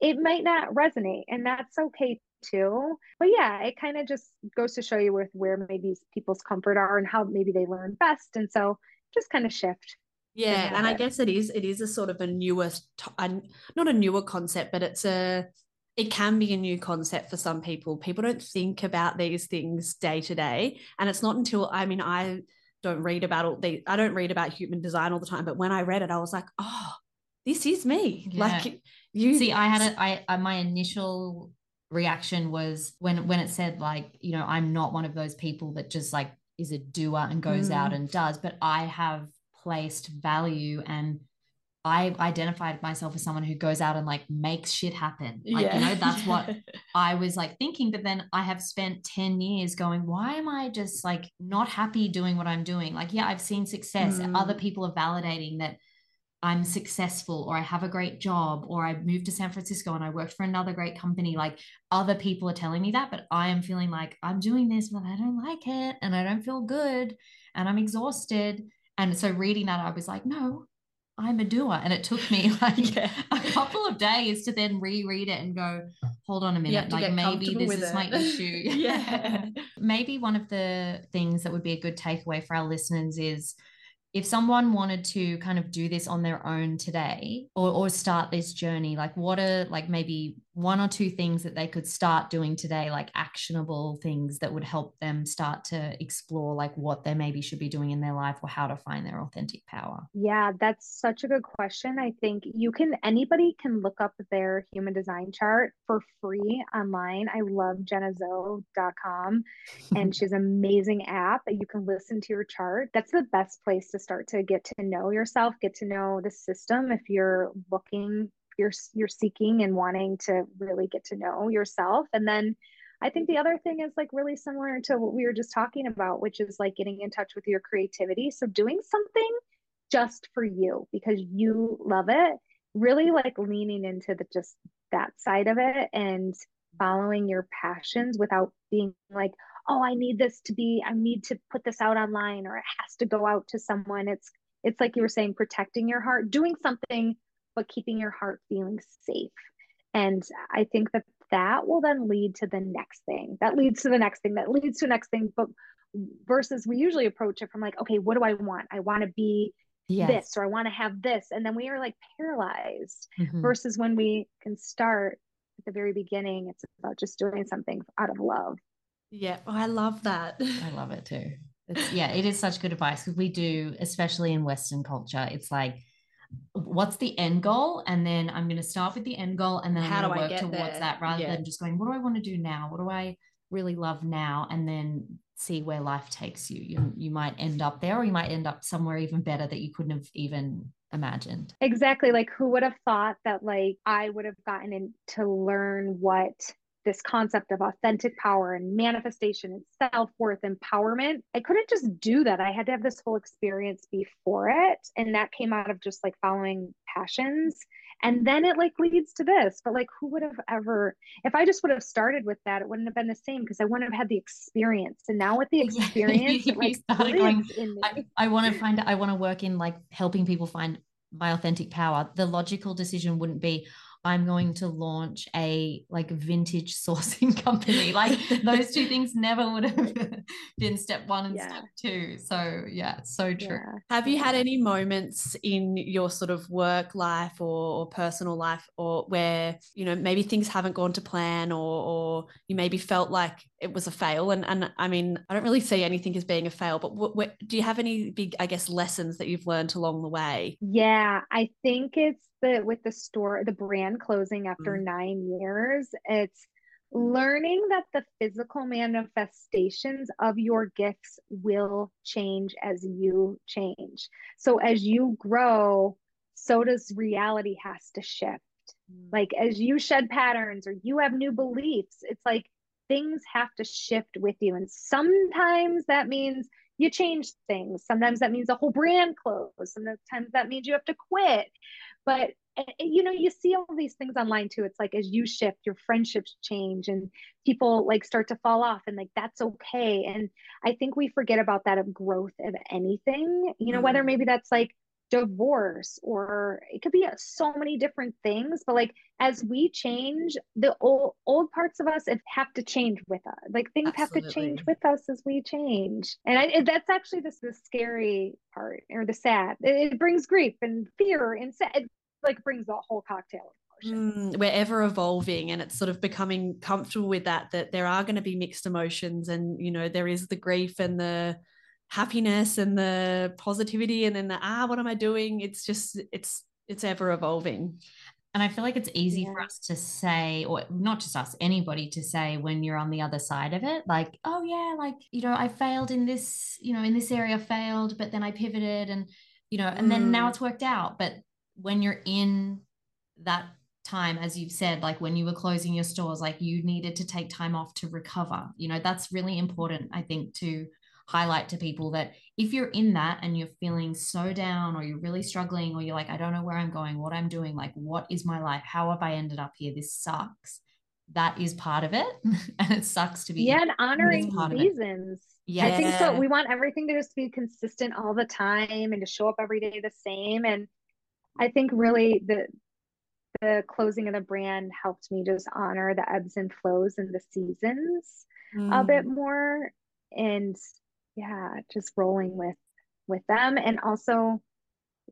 it might not resonate, and that's okay too. But yeah, it kind of just goes to show you with where maybe people's comfort are and how maybe they learn best. And so just kind of shift. Yeah, and I guess it is it is a sort of a newer, not a newer concept, but it's a it can be a new concept for some people. People don't think about these things day to day, and it's not until I mean I don't read about all the I don't read about human design all the time, but when I read it, I was like, oh, this is me. Yeah. Like you see, I had a I, I my initial reaction was when when it said like you know I'm not one of those people that just like is a doer and goes mm. out and does, but I have placed value and I identified myself as someone who goes out and like makes shit happen. Like, yeah. you know, that's what I was like thinking. But then I have spent 10 years going, why am I just like not happy doing what I'm doing? Like, yeah, I've seen success. Mm. Other people are validating that I'm successful or I have a great job or I moved to San Francisco and I worked for another great company. Like other people are telling me that, but I am feeling like I'm doing this, but I don't like it and I don't feel good and I'm exhausted. And so reading that, I was like, no, I'm a doer. And it took me like yeah. a couple of days to then reread it and go, hold on a minute. Like maybe this is it. my issue. yeah. maybe one of the things that would be a good takeaway for our listeners is if someone wanted to kind of do this on their own today or, or start this journey like what are like maybe one or two things that they could start doing today like actionable things that would help them start to explore like what they maybe should be doing in their life or how to find their authentic power. Yeah that's such a good question. I think you can anybody can look up their human design chart for free online. I love jennazoe.com and she's an amazing app that you can listen to your chart. That's the best place to start to get to know yourself get to know the system if you're looking you're you're seeking and wanting to really get to know yourself. And then i think the other thing is like really similar to what we were just talking about which is like getting in touch with your creativity. So doing something just for you because you love it really like leaning into the just that side of it and following your passions without being like oh i need this to be i need to put this out online or it has to go out to someone. It's it's like you were saying protecting your heart doing something but keeping your heart feeling safe. And I think that that will then lead to the next thing. That leads to the next thing. That leads to the next thing. But versus we usually approach it from like, okay, what do I want? I want to be yes. this or I want to have this. And then we are like paralyzed mm-hmm. versus when we can start at the very beginning, it's about just doing something out of love. Yeah, oh, I love that. I love it too. It's, yeah, it is such good advice because we do, especially in Western culture, it's like what's the end goal? And then i'm going to start with the end goal and then how do i work towards there? that rather yeah. than just going what do i want to do now? What do i really love now? And then see where life takes you. You, you might end up there or you might end up somewhere even better that you couldn't have even imagined. Exactly. Like who would have thought that like i would have gotten in to learn what this concept of authentic power and manifestation and self-worth empowerment i couldn't just do that. I had to have this whole experience before it. And that came out of just like following passions. And then it like leads to this. But like who would have ever if i just would have started with that it wouldn't have been the same because i wouldn't have had the experience. And now with the experience like, going, I, I want to find i want to work in like helping people find my authentic power. The logical decision wouldn't be I'm going to launch a like vintage sourcing company. Like those two things never would have been step one and yeah. step two. So yeah, so true. Yeah. Have you had any moments in your sort of work life or, or, personal life or where, you know, maybe things haven't gone to plan or or you maybe felt like it was a fail? And and I mean, I don't really see anything as being a fail, but what, what, do you have any big, I guess, lessons that you've learned along the way? Yeah, I think it's the with the store the brand closing after mm. nine years it's learning that the physical manifestations of your gifts will change as you change so as you grow so does reality has to shift mm. like as you shed patterns or you have new beliefs it's like things have to shift with you. And sometimes that means you change things. Sometimes that means a whole brand close sometimes that means you have to quit. But eh, eh, you know you see all these things online too. It's like as you shift your friendships change and people like start to fall off and like that's okay. And i think we forget about that of growth of anything you know mm-hmm. whether maybe that's like divorce or it could be so many different things but like as we change the old old parts of us have to change with us. Like things Absolutely. have to change with us as we change. And I, that's actually the, the scary part or the sad. It, it brings grief and fear and sad it like brings the whole cocktail Mm, we're ever evolving and it's sort of becoming comfortable with that that there are going to be mixed emotions and you know there is the grief and the happiness and the positivity and then the ah what am i doing it's just it's it's ever evolving and i feel like it's easy yeah. for us to say or not just us anybody to say when you're on the other side of it like oh yeah like you know i failed in this you know in this area failed but then i pivoted and you know and mm. then now mm. it's worked out but when you're in that time as you've said like when you were closing your stores like you needed to take time off to recover you know that's really important i think to highlight to people that if you're in that and you're feeling so down or you're really struggling or you're like, I don't know where I'm going, what I'm doing, like, what is my life? How have I ended up here? This sucks. That is part of it. and it sucks to be. Yeah, and honoring seasons. Yeah. I think so. We want everything to just be consistent all the time and to show up every day the same. And I think really the the closing of the brand helped me just honor the ebbs and flows and the seasons mm. a bit more and yeah just rolling with with them. And also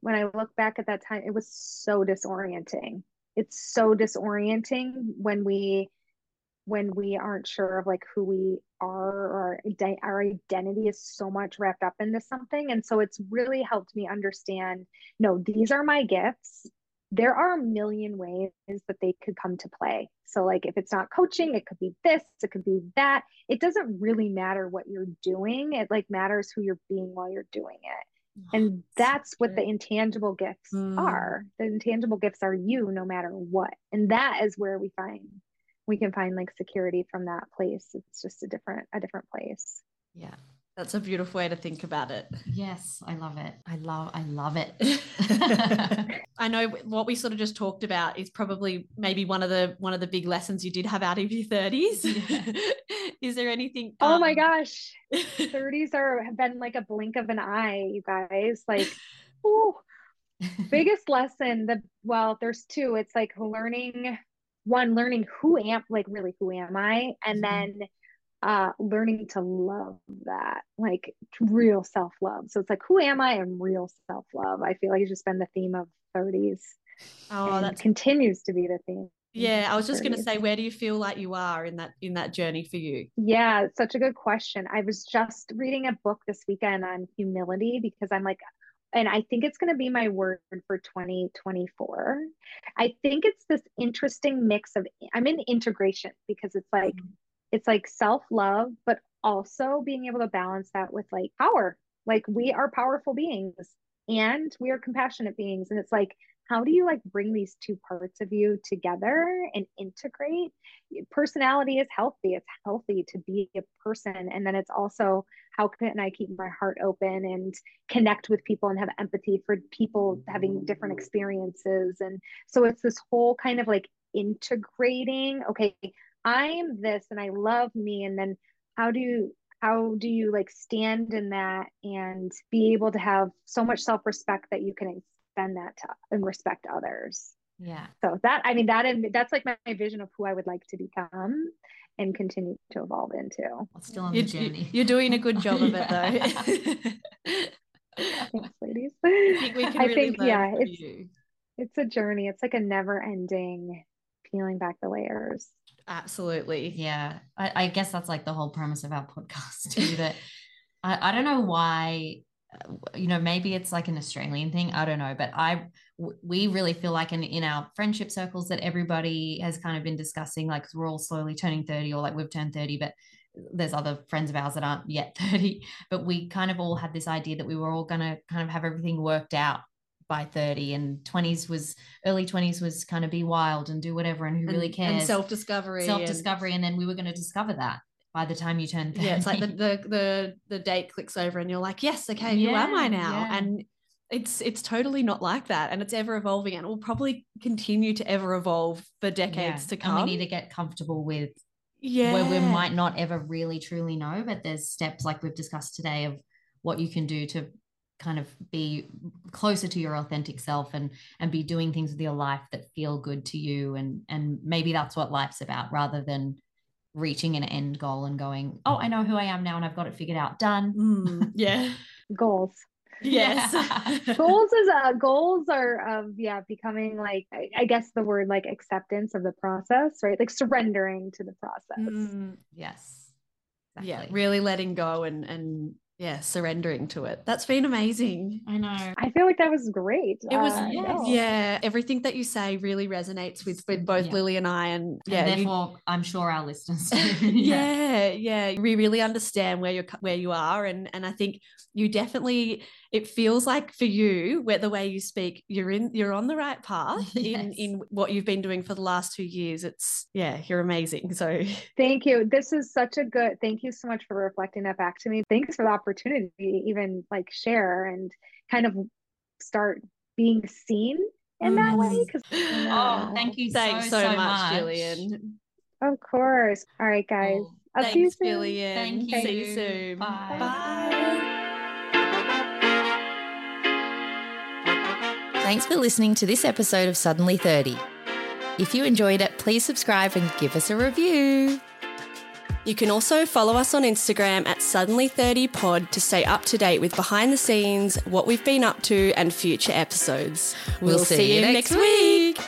when i look back at that time it was so disorienting. It's so disorienting when we when we aren't sure of like who we are or our identity is so much wrapped up into something. And so it's really helped me understand no these are my gifts there are a million ways that they could come to play. So, like, if it's not coaching, it could be this, it could be that. It doesn't really matter what you're doing. It like matters who you're being while you're doing it. Oh, and that's what the intangible gifts mm. are. The intangible gifts are you no matter what. And that is where we find we can find like security from that place. It's just a different a different place. Yeah. That's a beautiful way to think about it. Yes, I love it. I love I love it. I know what we sort of just talked about is probably maybe one of the one of the big lessons you did have out of your 30s. Yeah. is there anything Oh um... my gosh. 30s are have been like a blink of an eye, you guys. Like ooh. biggest lesson the well, there's two. It's like learning one learning who am like really who am I and mm-hmm. then uh, learning to love that, like real self love. So it's like, who am I and real self love? I feel like it's just been the theme of 30s. Oh, that continues to be the theme. Yeah, I was just going to say, where do you feel like you are in that in that journey for you? Yeah, such a good question. I was just reading a book this weekend on humility because I'm like, and I think it's going to be my word for 2024. I think it's this interesting mix of I'm in integration because it's like mm-hmm it's like self love, but also being able to balance that with like power. Like we are powerful beings and we are compassionate beings. And it's like, how do you like bring these two parts of you together and integrate? Personality is healthy. It's healthy to be a person. And then it's also how can I keep my heart open and connect with people and have empathy for people having different experiences. And so it's this whole kind of like integrating, okay, I'm this and I love me. And then how do you how do you like stand in that and be able to have so much self-respect that you can extend that to and respect others? Yeah. So that i mean that that's like my, my vision of who i would like to become and continue to evolve into. Well, still on the journey. you're doing a good job of it though. Thanks ladies. I think, we can I think yeah it's you. it's a journey. It's like a never ending peeling back the layers Absolutely. Yeah. I, I, guess that's like the whole premise of our podcast too. that I, I don't know why, uh, you know, maybe it's like an Australian thing. I don't know. But I, we really feel like in, in our friendship circles that everybody has kind of been discussing, like we're all slowly turning 30 or like we've turned 30, but there's other friends of ours that aren't yet 30. But we kind of all had this idea that we were all going to kind of have everything worked out by 30 and 20s was early 20s was kind of be wild and do whatever and who and, really cares and self-discovery self-discovery and, and then we were going to discover that by the time you turn 30. yeah it's like the, the the the date clicks over and you're like yes okay yeah, who am i now yeah. and it's it's totally not like that and it's ever evolving and will probably continue to ever evolve for decades yeah. to come and we need to get comfortable with yeah where we might not ever really truly know but there's steps like we've discussed today of what you can do to kind of be closer to your authentic self and and be doing things with your life that feel good to you and and maybe that's what life's about rather than reaching an end goal and going oh i know who i am now and i've got it figured out done Mm, yeah. Goals. Yes. goals is uh goals are of yeah becoming like I, I guess the word like acceptance of the process right like surrendering to the process Mm, yes yeah. Really letting go and and yeah, surrendering to it. That's been amazing. i know i feel like that was great It was Uh, yes. no. yeah. Everything that you say really resonates with with both Yeah. Lilli and I, and and yeah, you- therefore i'm sure our listeners do. yeah yeah we really understand where you're where you are and and i think you definitely it feels like for you where the way you speak you're in you're on the right path in Yes. in what you've been doing for the last two years it's yeah you're amazing so Thank you. This is such a good. Thank you so much for reflecting that back to me. Thanks for the opportunity to even like share and kind of start being seen in that way. Mm. Because oh thank you thanks so, so, so much, Jillian of course. All right, guys. Cool. I'll see you soon. Jillian Thank see you you. soon Bye. bye. Thanks for listening to this episode of Suddenly 30. If you enjoyed it, please subscribe and give us a review. You can also follow us on Instagram at Suddenly30Pod to stay up to date with behind the scenes, what we've been up to, and future episodes. We'll see you next week. week.